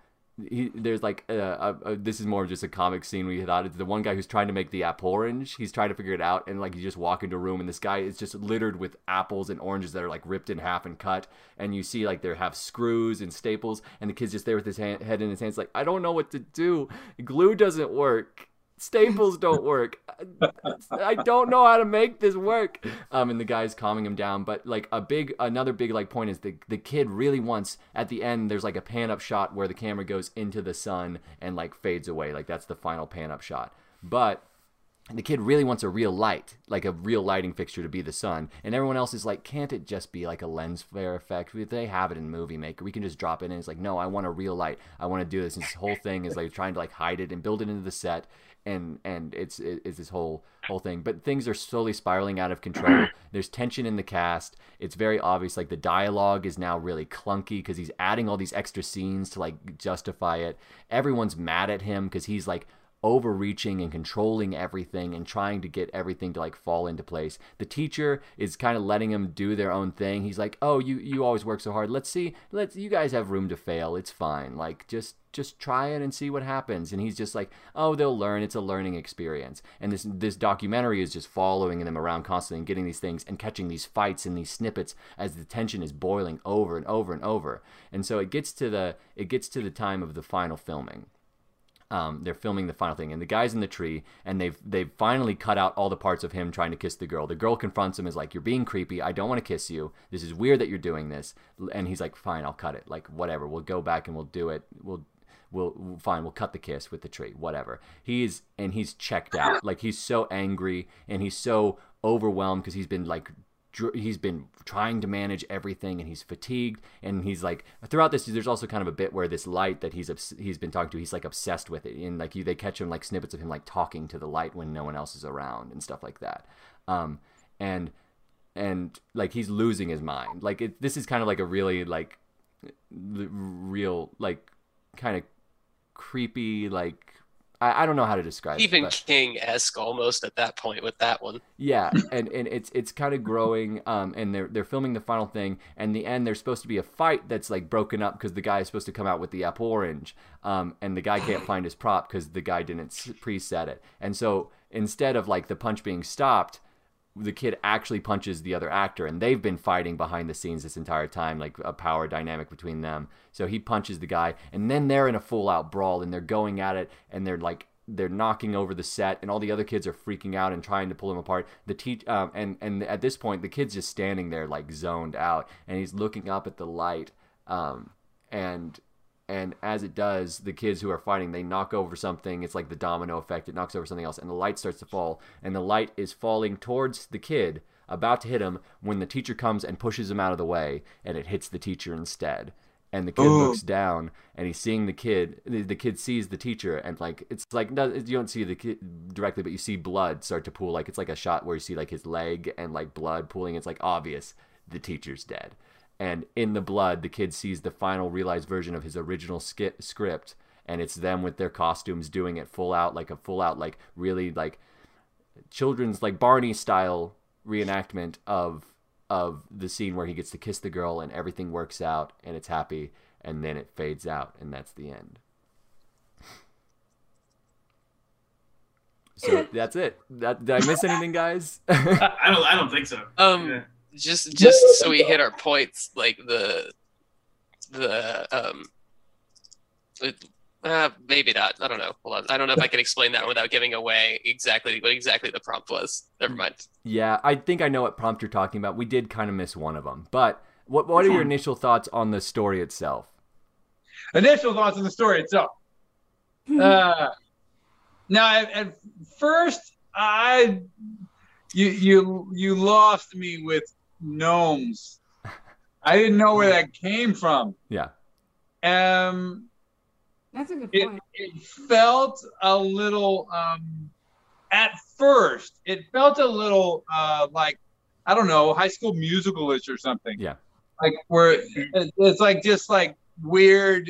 he, there's like uh, uh, uh, this is more just a comic scene we thought it's the one guy who's trying to make the apple orange he's trying to figure it out. And like you just walk into a room and this guy is just littered with apples and oranges that are like ripped in half and cut. And you see like they have screws and staples. And the kid's just there with his hand, head in his hands like i don't know what to do. Glue doesn't work staples don't work i don't know how to make this work um and the guy's calming him down but like a big another big like point is the the kid really wants at the end there's like a pan up shot where the camera goes into the sun and like fades away like that's the final pan up shot but the kid really wants a real light, like a real lighting fixture to be the sun. And everyone else is like, can't it just be like a lens flare effect? They have it in Movie Maker. We can just drop it in. It's like, no, I want a real light. I want to do this. And this whole thing is like trying to like hide it and build it into the set. And and it's it's this whole whole thing. But things are slowly spiraling out of control. There's tension in the cast. It's very obvious. Like the dialogue is now really clunky because he's adding all these extra scenes to like justify it. Everyone's mad at him because he's like overreaching and controlling everything and trying to get everything to like fall into place. The teacher is kind of letting them do their own thing. He's like, "Oh, you you always work so hard. Let's see. Let's you guys have room to fail. It's fine. Like just just try it and see what happens." And he's just like, "Oh, they'll learn. It's a learning experience." And this this documentary is just following them around constantly and getting these things and catching these fights and these snippets as the tension is boiling over and over and over. And so it gets to the it gets to the time of the final filming um, they're filming the final thing, and the guy's in the tree, and they've they've finally cut out all the parts of him trying to kiss the girl. The girl confronts him, is like, "You're being creepy. I don't want to kiss you. This is weird that you're doing this." And he's like, "Fine, I'll cut it. Like whatever. We'll go back and we'll do it. We'll." We'll fine. We'll cut the kiss with the tree. Whatever. He's and he's checked out. Like he's so angry and he's so overwhelmed because he's been like he's been trying to manage everything and he's fatigued and he's like throughout this there's also kind of a bit where this light that he's he's been talking to he's like obsessed with it and like you they catch him like snippets of him like talking to the light when no one else is around and stuff like that. Um and and like he's losing his mind. Like it, this is kind of like a really like real like kind of creepy like I, I don't know how to describe it Stephen but- King esque almost at that point with that one. yeah, and, and it's it's kind of growing. Um, and they're they're filming the final thing, and the end there's supposed to be a fight that's like broken up because the guy is supposed to come out with the apple orange, um, and the guy can't find his prop because the guy didn't preset it, and so instead of like the punch being stopped, the kid actually punches the other actor, and they've been fighting behind the scenes this entire time, like a power dynamic between them. So he punches the guy, and then they're in a full out brawl, and they're going at it, and they're like they're knocking over the set, and all the other kids are freaking out and trying to pull him apart. The teach um, and and at this point, the kid's just standing there like zoned out, and he's looking up at the light, um, and and as it does, the kids who are fighting they knock over something. It's like the domino effect. It knocks over something else, and the light starts to fall, and the light is falling towards the kid, about to hit him when the teacher comes and pushes him out of the way, and it hits the teacher instead. And the kid Ooh. looks down, and he's seeing the kid. The, kid sees the teacher, and like it's like no, you don't see the kid directly, but you see blood start to pool. Like it's like a shot where you see like his leg and like blood pooling. It's like obvious the teacher's dead and in the blood the kid sees the final realized version of his original ski- script and it's them with their costumes doing it full out like a full out like really like children's like barney style reenactment of of the scene where he gets to kiss the girl and everything works out and it's happy and then it fades out and that's the end so that's it that, did i miss anything guys I, I don't. I don't think so. Um, Yeah. Just just so we hit our points, like the the um It, uh, maybe not. I don't know. Hold on. I don't know if I can explain that without giving away exactly what exactly the prompt was. Never mind. Yeah, I think I know what prompt you're talking about. We did kind of miss one of them, but what what are your initial thoughts on the story itself? Initial thoughts on the story itself. Uh, now, at, at first, I you you you lost me with gnomes. I didn't know where that came from. Yeah. Um, That's a good it, point. it felt a little um at first it felt a little uh like i don't know high school musicalish or something Yeah. like where it's like just like weird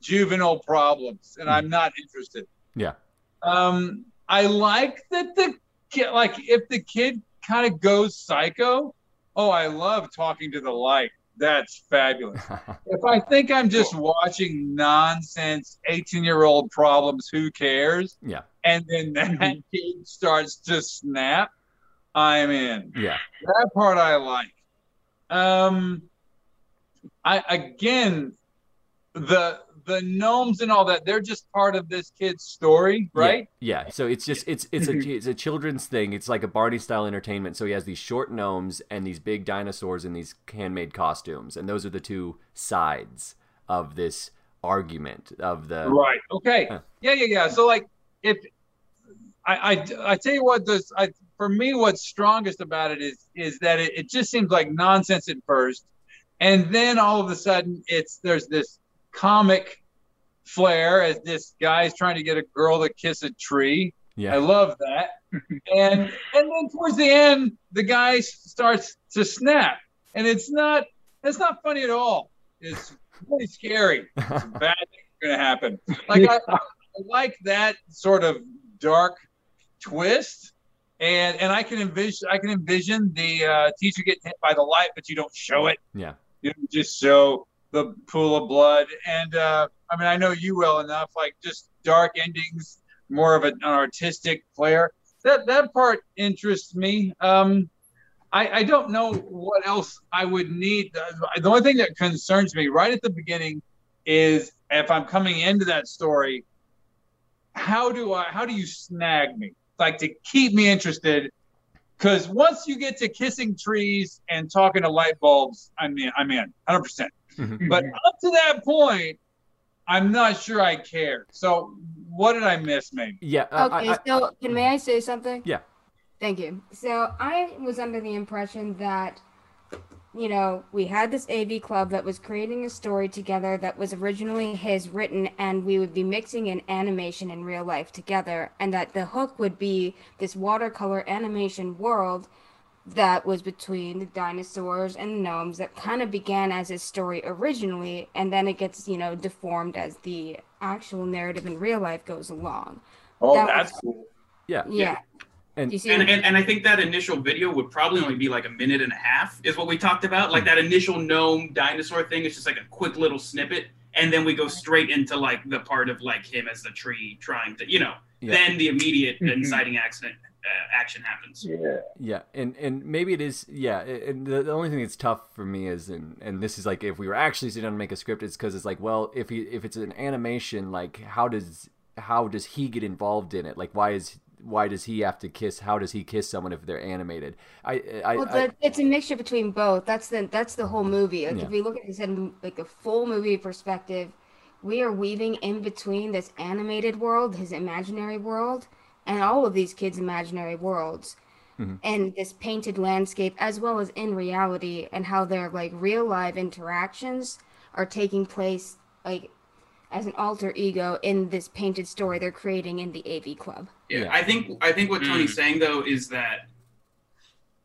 juvenile problems and i'm not interested Yeah. um i like that the kid like if the kid kind of goes psycho oh i love talking to the light that's fabulous if I think I'm just watching nonsense 18 year old problems, who cares? Yeah. And then that kid starts to snap, I'm in. Yeah. That part I like. Um, I again, the the gnomes and all that, they're just part of this kid's story, right? Yeah. yeah. So it's just it's it's a it's a children's thing. It's like a Barney style entertainment. So he has these short gnomes and these big dinosaurs in these handmade costumes, and those are the two sides of this argument of the Right. Okay. Huh. Yeah, yeah, yeah. So like, if I, I, I tell you what, this, I, for me, what's strongest about it is, is that it, it just seems like nonsense at first, and then all of a sudden, it's there's this comic flair as this guy's trying to get a girl to kiss a tree. Yeah. I love that. and and then towards the end, the guy starts to snap, and it's not it's not funny at all. It's really scary. It's bad thing going to happen. Like I, I like that sort of dark twist, and and I can envision I can envision the uh, teacher getting hit by the light, but you don't show it. yeah You just show the pool of blood. And uh, I mean, I know you well enough. Like just dark endings, more of an artistic flair. That that part interests me. Um, I, I don't know what else I would need. The, the only thing that concerns me right at the beginning is if I'm coming into that story, how do I how do you snag me? Like to keep me interested. Because once you get to kissing trees and talking to light bulbs, I'm in. I'm in, 100. percent Mhm. But up to that point, I'm not sure I care. So what did I miss, maybe? yeah uh, I- Okay, I- so can may I say something? Yeah. Thank you. So I was under the impression that, you know, we had this AV club that was creating a story together that was originally his written, and we would be mixing in animation and real life together, and that the hook would be this watercolor animation world that was between the dinosaurs and the gnomes that kind of began as his story originally, and then it gets, you know, deformed as the actual narrative in real life goes along. Oh, That that's was- cool. yeah Yeah. And- And, and and I think that initial video would probably only be like a minute and a half, is what we talked about. Like that initial gnome dinosaur thing is just like a quick little snippet, and then we go straight into like the part of like him as the tree trying to, you know, Yeah. then the immediate Mhm. inciting accident uh, action happens. Yeah. Yeah, and and maybe it is. Yeah, and the, the only thing that's tough for me is, and and this is like if we were actually sitting down to make a script, it's because it's like, well, if he if it's an animation, like how does how does he get involved in it? Like, why is why does he have to kiss? How does he kiss someone if they're animated? I I, Well, I it's a mixture between both. That's the that's the whole movie. Like Yeah. if we look at this in like a full movie perspective, we are weaving in between this animated world, his imaginary world, and all of these kids' imaginary worlds, Mhm. and this painted landscape, as well as in reality, and how their like real live interactions are taking place like as an alter ego in this painted story they're creating in the AV Club. Yeah, Yeah. I think I think what Tony's saying though is that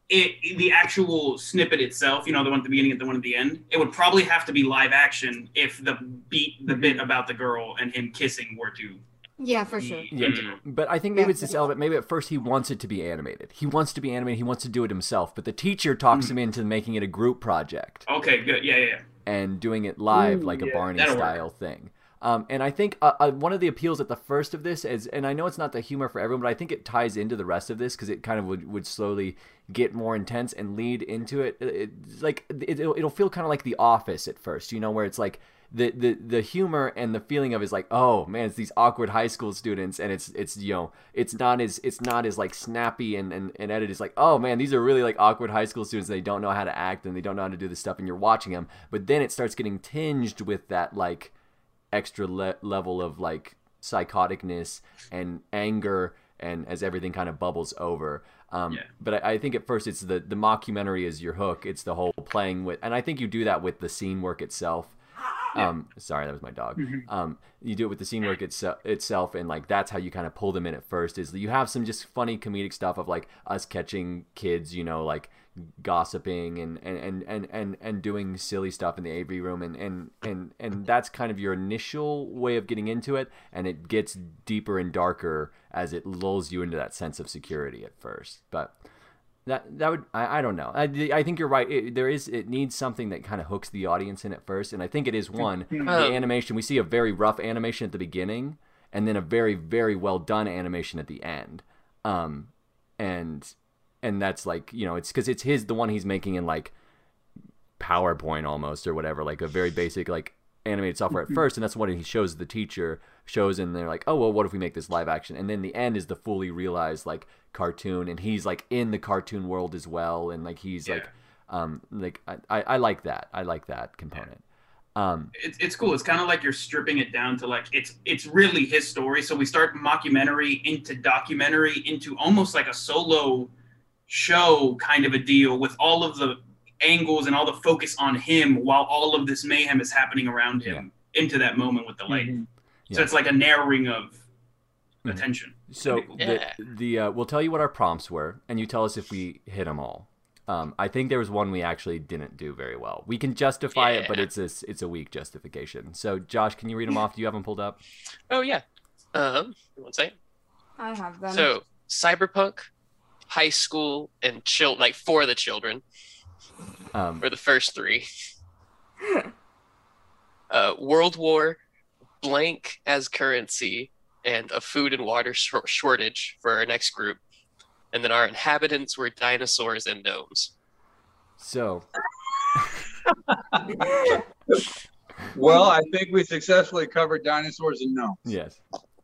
it the actual snippet itself, you know, the one at the beginning and the one at the end, it would probably have to be live action if the beat the mm-hmm. bit about the girl and him kissing were to Yeah, for sure. be Yeah. integral. But I think maybe Yeah. it's this element. Maybe at first he wants it to be animated. He wants to be animated. He wants to do it himself. But the teacher talks mm. him into making it a group project Okay, good. Yeah, yeah, yeah. and doing it live Ooh, like a Barney that'll work. style thing. Um, and I think uh, uh, one of the appeals at the first of this is, and I know it's not the humor for everyone, but I think it ties into the rest of this because it kind of would, would slowly get more intense and lead into it. It's like it, it'll, it'll feel kind of like The Office at first, you know, where it's like the, the the humor and the feeling of is like oh man it's these awkward high school students and it's it's you know it's not as it's not as like snappy and and, and edit is like oh man these are really like awkward high school students they don't know how to act and they don't know how to do this stuff and you're watching them but then it starts getting tinged with that like extra le- level of like psychoticness and anger and as everything kind of bubbles over um, Yeah. but I, I think at first it's the the mockumentary is your hook it's the whole playing with and i think you do that with the scene work itself um, sorry, that was my dog. Um, you do it with the scene work itse- itself, and like that's how you kind of pull them in at first. Is you have some just funny comedic stuff of like us catching kids, you know, like gossiping and and and and and, and doing silly stuff in the AV room, and and and and that's kind of your initial way of getting into it, and it gets deeper and darker as it lulls you into that sense of security at first, but. That that would I, I don't know. I, I think you're right. It, there is it needs something that kind of hooks the audience in at first. And I think it is one the animation. We see a very rough animation at the beginning and then a very very well done animation at the end. Um and and that's like you know it's because it's his the one he's making in like PowerPoint almost or whatever like a very basic like animated software at first and that's what he shows the teacher shows and they're like oh well what if we make this live action? And then the end is the fully realized like cartoon and he's like in the cartoon world as well and like he's like um like I, I I like that. I like that component. Um it's, it's cool. It's kind of like you're stripping it down to like it's it's really his story. So we start mockumentary into documentary into almost like a solo show kind of a deal with all of the angles and all the focus on him while all of this mayhem is happening around him into that moment with the light. Mhm. So it's like a narrowing of Mhm. attention. So Yeah. the, the uh, we'll tell you what our prompts were, and you tell us if we hit them all. Um, I think there was one we actually didn't do very well. We can justify it, but it's a it's a weak justification. So Josh, can you read them off? Do you have them pulled up? Oh yeah. Um, one second. I have them. So cyberpunk, high school, and chill like for the children Um, for the first three. Uh, World War, blank as currency, and a food and water shor- shortage for our next group. And then our inhabitants were dinosaurs and gnomes. so Well, I think we successfully covered dinosaurs and no. yes,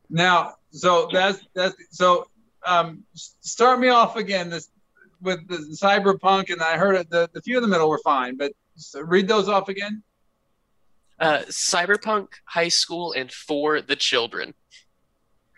Now, so that's that's so. Um, start me off again. This with the cyberpunk, and I heard it, the the few in the middle were fine, but s- read those off again. Uh, cyberpunk, high school, and for the children,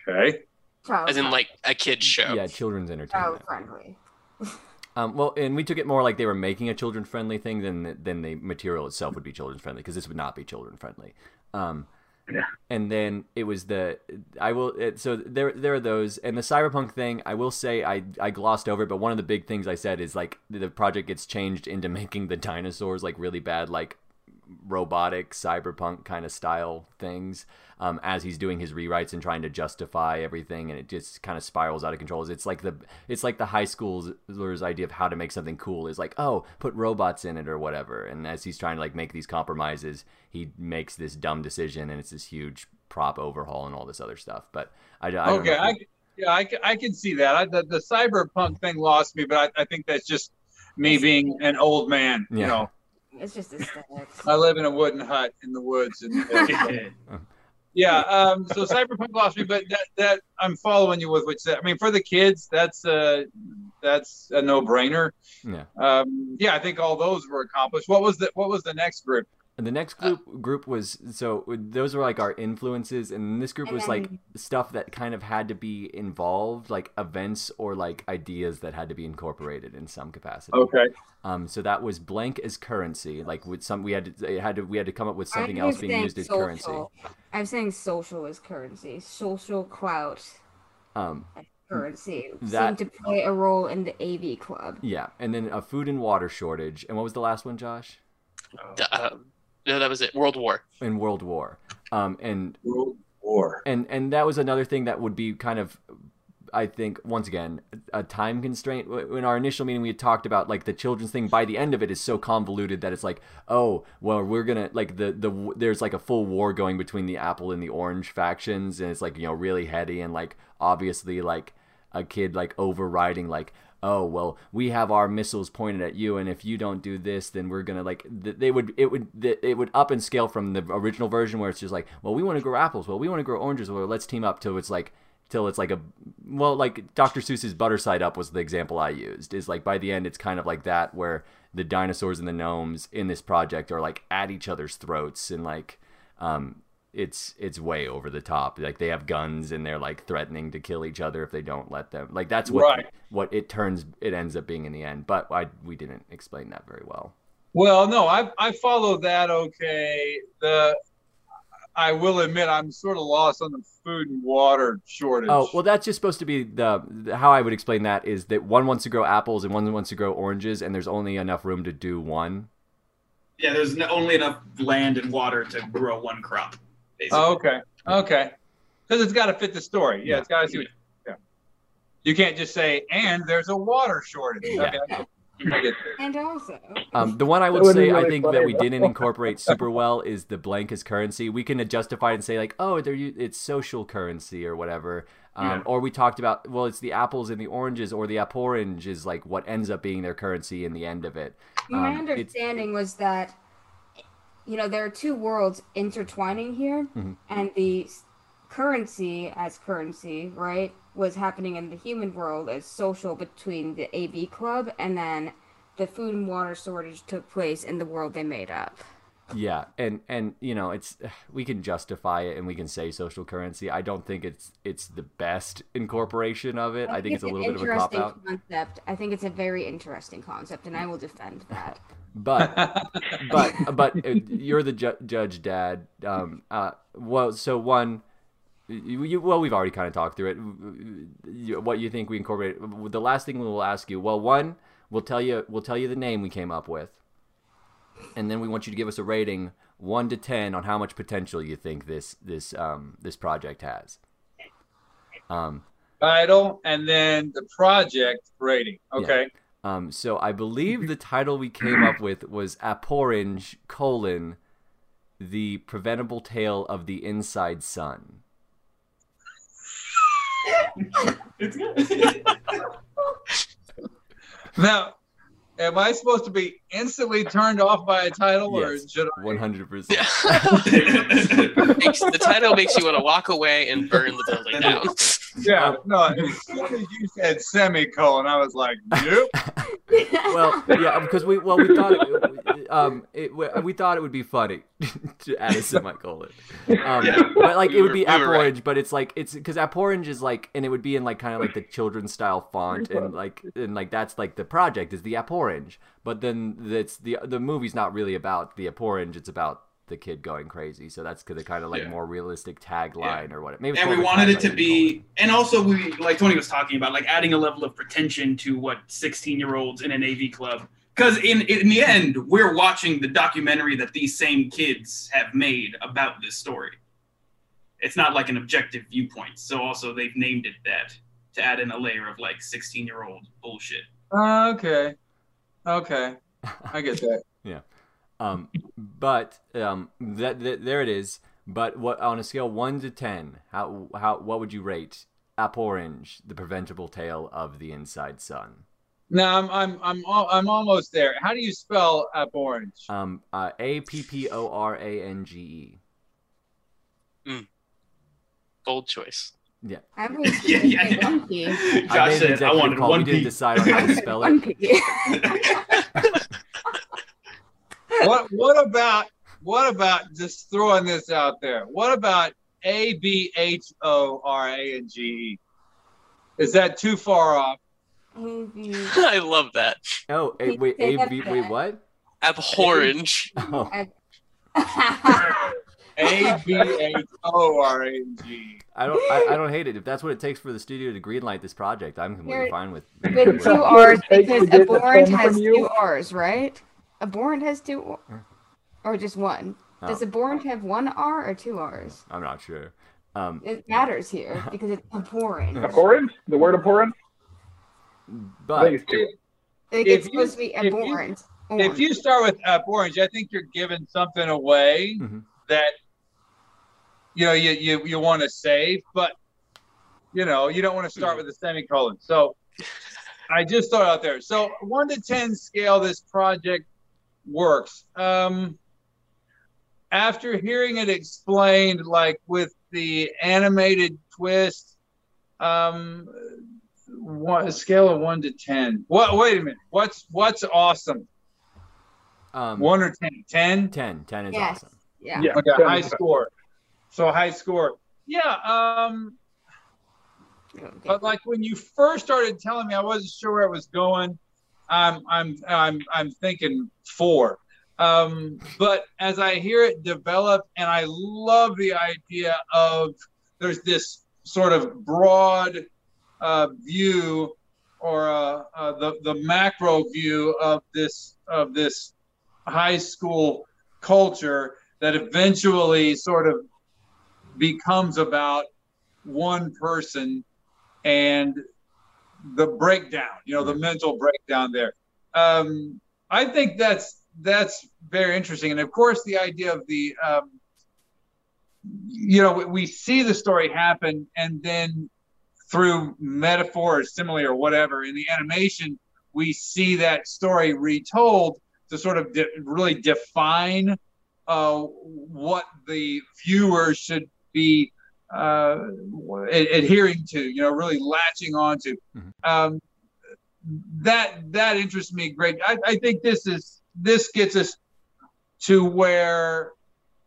Okay. child, as in like a kid's show. yeah, children's entertainment. child friendly. Um, well, and we took it more like they were making a children friendly thing than than the material itself would be children friendly because this would not be children friendly. Um, Yeah. And then it was the I will it, so there there are those and the cyberpunk thing I will say I I glossed over it but one of the big things I said is like the project gets changed into making the dinosaurs like really bad like robotic cyberpunk kind of style things um, as he's doing his rewrites and trying to justify everything and it just kind of spirals out of control it's like the it's like the high schoolers idea of how to make something cool is like oh put robots in it or whatever and as he's trying to like make these compromises he makes this dumb decision and it's this huge prop overhaul and all this other stuff but i, I don't okay. I, yeah, I, I can see that. I, the, the cyberpunk thing lost me, but I, I think that's just me being an old man. You know, It's just aesthetics. I live in a wooden hut in the woods, and yeah. Um, so cyberpunk lost me, but that that I'm following you with which you. I mean, for the kids, that's a, that's a no brainer. yeah Um, yeah, I think all those were accomplished. What was the what was the next group? And the next group group was so those were like our influences, and this group And was like stuff that kind of had to be involved, like events or like ideas that had to be incorporated in some capacity. Okay. Um, so that was blank as currency, like with some we had to it had to we had to come up with something I'm else being saying used as currency. I'm saying social is currency. Social clout Um, currency That- seemed to play a role in the AV club. yeah, and then a food and water shortage, and what was the last one, Josh? The, um, no, that was it. World War. In World War. Um, and World War. and and that was another thing that would be kind of I think once again a time constraint. In our initial meeting, we had talked about like the children's thing. By the end of it, is so convoluted that it's like, oh, well, we're gonna like the the there's like a full war going between the apple and the orange factions, and it's like you know really heady and like obviously like a kid like overriding like oh well we have our missiles pointed at you and if you don't do this then we're gonna like they would it would it would up and scale from the original version where it's just like well we want to grow apples well we want to grow oranges well let's team up till it's like till it's like a well like dr seuss's butter side up was the example i used is like by the end it's kind of like that where the dinosaurs and the gnomes in this project are like at each other's throats and like um it's it's way over the top. Like they have guns and they're like threatening to kill each other if they don't let them. Like that's what Right. what it turns it ends up being in the end. But I we didn't explain that very well. Well, no, I I follow that. Okay, the I will admit I'm sort of lost on the food and water shortage. Oh well, that's just supposed to be the, the how I would explain that is that one wants to grow apples and one wants to grow oranges, and there's only enough room to do one. Yeah, there's only enough land and water to grow one crop. Basically. Oh, okay, okay, because it's got to fit the story. Yeah, it's got to see. What, yeah, you can't just say and there's a water shortage. Yeah. Okay, I get- I get. And also, Um, the one I would would say be I think that we didn't incorporate super well is the blank as currency. We can justify it and say like, oh, it's social currency or whatever. Um, Yeah. Or we talked about well, it's the apples and the oranges, or the apple orange is like what ends up being their currency in the end of it. my Um, understanding was that you know there are two worlds intertwining here, Mhm. and the currency as currency, right, was happening in the human world as social between the AV club, and then the food and water shortage took place in the world they made up. Yeah, and and you know it's we can justify it and we can say social currency. I don't think it's it's the best incorporation of it. I, think it's a an little bit of a cop interesting out. concept. I think it's a very interesting concept, and I will defend that. But but but uh, you're the ju- judge, Dad. Um, uh, well, so one, you, you well, we've already kind of talked through it. You- What you think we incorporate? The last thing we will ask you. Well, one, we'll tell you we'll tell you the name we came up with, and then we want you to give us a rating one to ten on how much potential you think this this um this project has. Um, Title and then the project rating. Okay. Um, so I believe the title we came up with was Aporange colon the preventable tale of the inside sun. It's good. Now, am I supposed to be instantly turned off by a title, or Yes. should I? One hundred percent. The title makes you want to walk away and burn the building down. Yeah, no. As soon as you said semicolon, I was like, nope. Well, yeah, because we well we thought it, um it, we thought it would be funny to add a semicolon. Um, Yeah. but like We it would were- be we were right. Aporange, but it's like it's because Aporange is like, and it would be in like kind of like the children's style font, and like and like that's like the project is the Aporange, but then it's the the movie's not really about the Aporange, it's about the kid going crazy. So that's the kind of like Yeah. more realistic tagline or what. Maybe and we wanted it to be and also we like tony was talking about like adding a level of pretension to what 16 year olds in an av club because in in the end we're watching the documentary that these same kids have made about this story it's not like an objective viewpoint so also they've named it that to add in a layer of like 16 year old bullshit Okay. Okay. I get that. Yeah, um, but um, that, that there it is. But what on a scale one to ten, how how what would you rate Aporange, the preventable tale of the inside sun? No, I'm I'm I'm al- I'm almost there. How do you spell orange? Um, uh, A P P O R A N G E. Bold choice. I was Yeah, yeah, say yeah. One P. I josh made an said i wanted call. one We didn't decide on how to spell it. What what about what about just throwing this out there? What about A B H O R A N G E? Is that too far off? I love that. Oh, a, Wait, wait, say A that B, wait, what? Abhorrange. Oh, A B H O R A N G. I don't, I, I don't hate it. If that's what it takes for the studio to greenlight this project, I'm completely Here- fine with. With with- two R's it takes to because get the abhorrent has two R's, right? Abhorrent has two, or- or just one. Does Oh. abhorrent have one R or two R's? I'm not sure. Um, It matters here because it's abhorrent. Abhorrent? The word abhorrent? I but think it's If it's you- supposed to be if you- If you start with up orange, I think you're giving something away Mhm. that you know you you, you want to save, but you know you don't want to start with a semicolon. So I just thought out there. So one to ten scale, this project works. Um, after hearing it explained, like with the animated twist, um, one, a scale of one to ten. What? Wait a minute. What's what's awesome? um, One or ten? Ten. 10. 10 is Yes. awesome. yeah. Yeah. Okay, high score. So high score. Yeah. Um. But like when you first started telling me, I wasn't sure where it was going. I'm I'm I'm I'm thinking four. Um, but as I hear it develop, and I love the idea of there's this sort of broad uh, view or uh, uh, the the macro view of this of this high school culture that eventually sort of becomes about one person and the breakdown, you know, the mental breakdown there. Um, I think that's that's very interesting, and of course, the idea of the, um, you know, we, we see the story happen, and then through metaphor or simile or whatever in the animation, we see that story retold to sort of de- really define uh, what the viewer should be uh, ad- adhering to, you know, really latching onto. Mhm. Um, that that interests me great. I, I think this is this gets us to where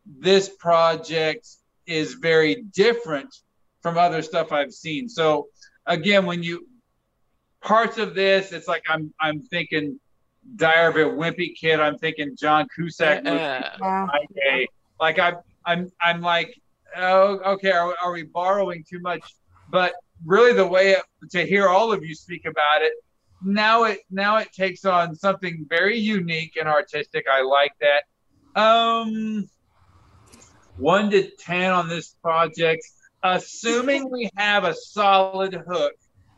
this project is very different from other stuff I've seen. So again, when you parts of this, it's like I'm I'm thinking Diary of a Wimpy Kid. I'm thinking John Cusack. Yeah. Like I'm I'm I'm like oh okay are, are we borrowing too much but really the way it, to hear all of you speak about it now it now it takes on something very unique and artistic I like that um one to ten on this project assuming we have a solid hook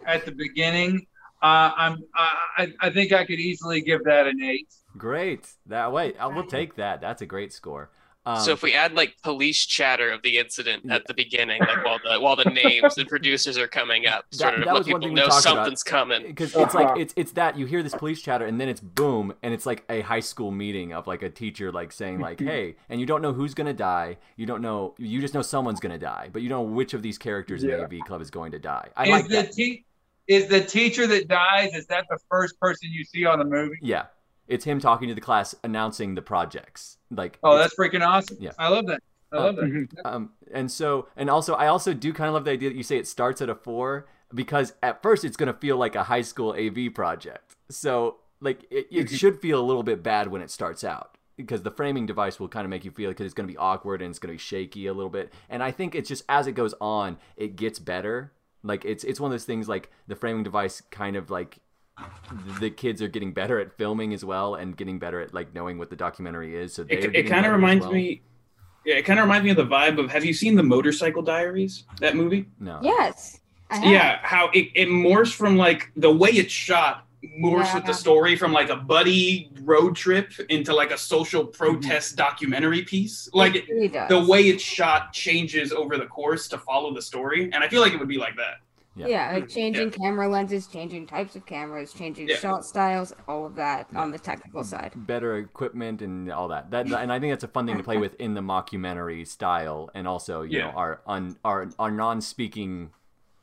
at the beginning uh, I'm I, I I think I could easily give that an eight Great. That wait, I will take that. That's a great score. Um, so if we add like police chatter of the incident at the beginning, like while the while the names and producers are coming up, sort That- of that let people know talked about. something's coming. because it's like Uh-huh. it's it's that you hear this police chatter and then it's boom and it's like a high school meeting of like a teacher like saying like hey and you don't know who's gonna die you don't know you just know someone's gonna die but you don't know which of these characters in Yeah. the AV club is going to die. I is like the te- is the teacher that dies is that the first person you see on the movie Yeah, it's him talking to the class announcing the projects like oh that's freaking awesome Yeah. i love that i Uh, love that Mhm. Um, and so, and also, I also do kind of love the idea that you say it starts at a four because at first it's going to feel like a high school AV project. So, like, it, it should feel a little bit bad when it starts out because the framing device will kind of make you feel because it's going to be awkward and it's going to be shaky a little bit. And I think it's just as it goes on, it gets better. Like, it's it's one of those things like the framing device kind of like the kids are getting better at filming as well and getting better at like knowing what the documentary is. So It, it kind of reminds well. me. Yeah, it kind of reminds me of the vibe of. Have you seen the Motorcycle Diaries? That movie. No. Yes. Yeah, how it, it morphs from like the way it's shot morphs with the story from like a buddy road trip into like a social mm-hmm. protest documentary piece. Like It really does. the way it's shot changes over the course to follow the story, and I feel like it would be like that. Yeah. Yeah, like mm-hmm. changing camera lenses, changing types of cameras, changing Yeah. shot styles, all of that on the technical side. better equipment and all that. That and I think that's a fun thing to play with in the mockumentary style, and also you know our un, our our non-speaking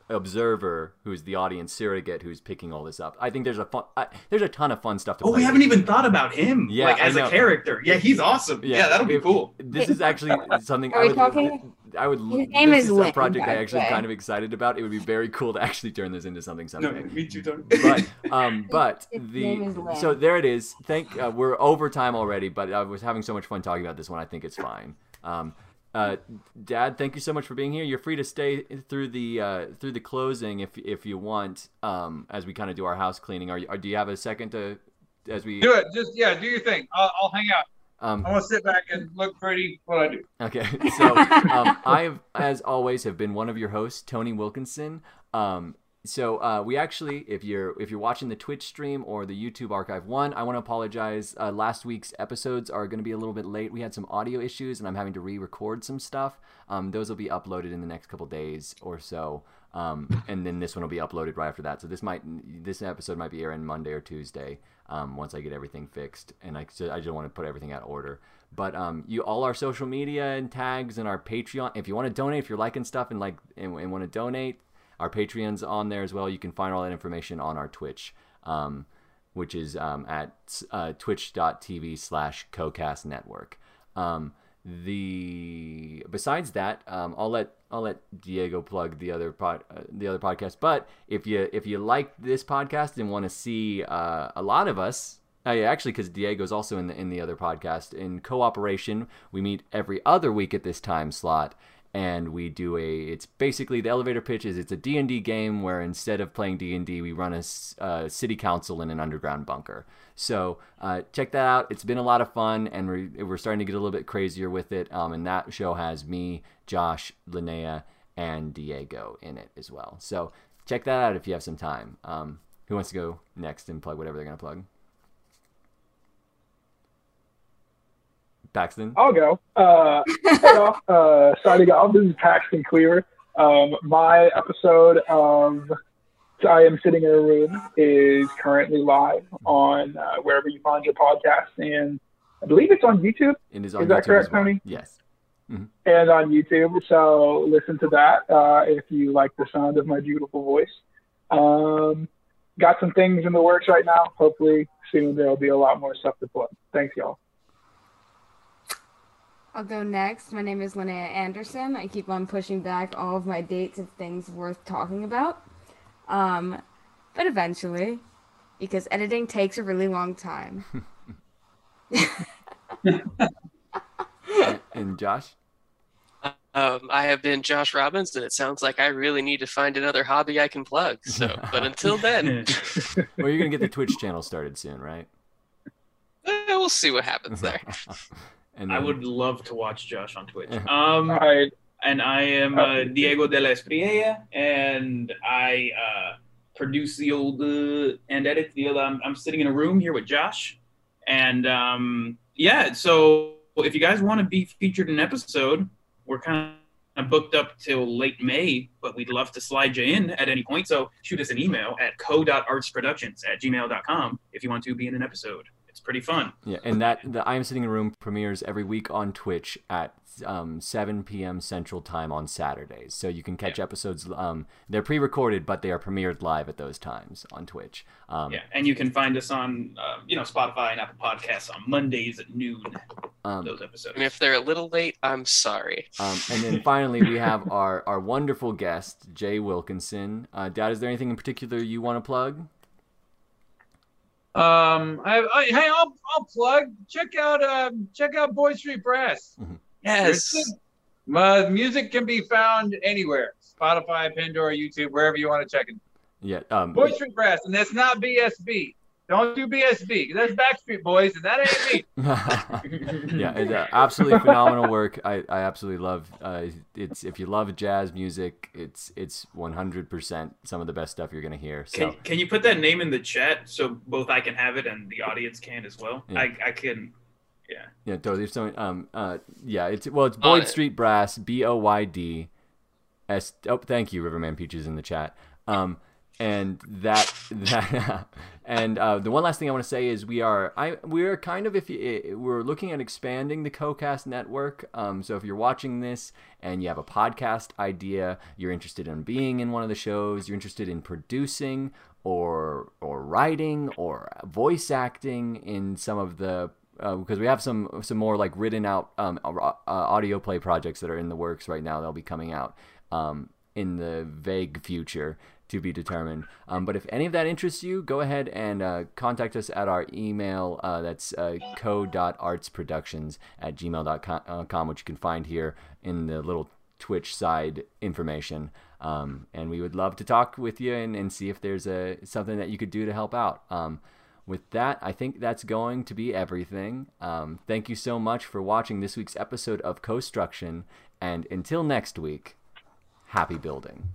observer who's the audience surrogate who's picking all this up. I think there's a fun I, there's a ton of fun stuff to Oh, play we haven't even thought about him. Yeah, like as a character. Yeah, he's awesome. Yeah, that'll be If- cool. This is actually something Are I we would, talking- I would. His name this is a Lynn, project I actually way. kind of excited about. It would be very cool to actually turn this into something No, someday. me too, Tony. but um, but His name the so there it is. Thank uh, we're over time already, but I was having so much fun talking about this one. I think it's fine. Um, uh, Dad, thank you so much for being here. You're free to stay through the uh, through the closing if if you want. Um, as we kind of do our house cleaning. Are you? Are, do you have a second to as we? do it just yeah do your thing i'll, I'll hang out Um, I want to sit back and look pretty. What I do. Okay, so um, I, as always, have been one of your hosts, Tony Wilkinson. Um, so uh, we actually, if you're if you're watching the Twitch stream or the YouTube archive, one, I want to apologize. Uh, last week's episodes are going to be a little bit late. We had some audio issues, and I'm having to re-record some stuff. Um, those will be uploaded in the next couple days or so, um, and then this one will be uploaded right after that. So this might this episode might be airing Monday or Tuesday um, once I get everything fixed, and I so I just want to put everything out of order. But um, you all our social media and tags and our Patreon. If you want to donate, if you're liking stuff and like and, and want to donate, our Patreon's on there as well. You can find all that information on our Twitch, um, which is um, at uh, twitch.tv slash CoCast Network. Um, the besides that, um, I'll let I'll let Diego plug the other pod, uh, the other podcast. But if you if you like this podcast and want to see uh, a lot of us, uh, yeah, actually, because Diego's also in the in the other podcast in cooperation, we meet every other week at this time slot and we do a it's basically the elevator pitch is it's a d&d game where instead of playing d&d we run a uh, city council in an underground bunker. So uh, check that out. It's been a lot of fun and we're, we're starting to get a little bit crazier with it. Um, and that show has me josh linnea and diego in it as well. So check that out if you have some time. Um, who wants to go next and plug whatever they're going to plug Paxton? I'll go. Uh, off, uh, signing off, this is Paxton Cleaver. Um, my episode of I Am Sitting in a Room is currently live on uh, wherever you find your podcast. And I believe it's on YouTube. It is, on is YouTube that correct, well. Tony? Yes. Mm-hmm. And on YouTube. So listen to that uh, if you like the sound of my beautiful voice. Um, got some things in the works right now. Hopefully soon there'll be a lot more stuff to plug. Thanks, y'all. I'll go next. My name is Linnea Anderson. I keep on pushing back all of my dates of things worth talking about. Um, but eventually, because editing takes a really long time. and Josh? Um, I have been Josh Robbins, and it sounds like I really need to find another hobby I can plug. So, but until then, well, you're gonna get the Twitch channel started soon, right? Eh, we'll see what happens there. And then... I would love to watch Josh on Twitch. Um, right. And I am uh, Diego de la Espriella, and I uh, produce the old uh, and edit the old. I'm, I'm, sitting in a room here with Josh, and um, yeah. So if you guys want to be featured in an episode, we're kind of booked up till late May, but we'd love to slide you in at any point. So shoot us an email at co.artsproductions at gmail.com if you want to be in an episode pretty fun. Yeah, and that the I am sitting in a room premieres every week on Twitch at um, 7 p.m. Central Time on Saturdays. So you can catch yeah. episodes. Um, they're pre-recorded, but they are premiered live at those times on Twitch. Um, yeah, and you can find us on uh, you know Spotify and Apple Podcasts on Mondays at noon. Um, those episodes. And if they're a little late, I'm sorry. Um, and then finally, we have our our wonderful guest Jay Wilkinson. Uh, Dad, is there anything in particular you want to plug? Um, I, I, hey, I'll, I'll plug. Check out, um, check out Boyd Street Brass. Mm-hmm. Yes. My music can be found anywhere: Spotify, Pandora, YouTube, wherever you want to check it. Yeah. Um, Boyd Street Brass, and that's not BSB. Don't do BSB. That's Backstreet Boys, and that ain't me. yeah, it's uh, absolutely phenomenal work. I, I absolutely love. Uh, it's if you love jazz music, it's it's 100% some of the best stuff you're gonna hear. So can, can you put that name in the chat so both I can have it and the audience can as well? Yeah. I I can. Yeah. Yeah, totally. So, um, uh, yeah, it's well, it's Boyd Street Brass, B O Y D S. Oh, thank you, Riverman Peaches in the chat. Um, and that that and uh, the one last thing I want to say is we are I we're kind of if you, we're looking at expanding the CoCast network. Um, so if you're watching this and you have a podcast idea, you're interested in being in one of the shows, you're interested in producing or or writing or voice acting in some of the because uh, we have some some more like written out um, uh, audio play projects that are in the works right now. They'll be coming out um, in the vague future to be determined. Um, but if any of that interests you, go ahead and uh, contact us at our email. Uh, that's uh, co.artsproductions at gmail.com, which you can find here in the little Twitch side information. Um, and we would love to talk with you and, and see if there's a something that you could do to help out. Um, with that, I think that's going to be everything. Um, thank you so much for watching this week's episode of Co-Struction, and until next week, happy building.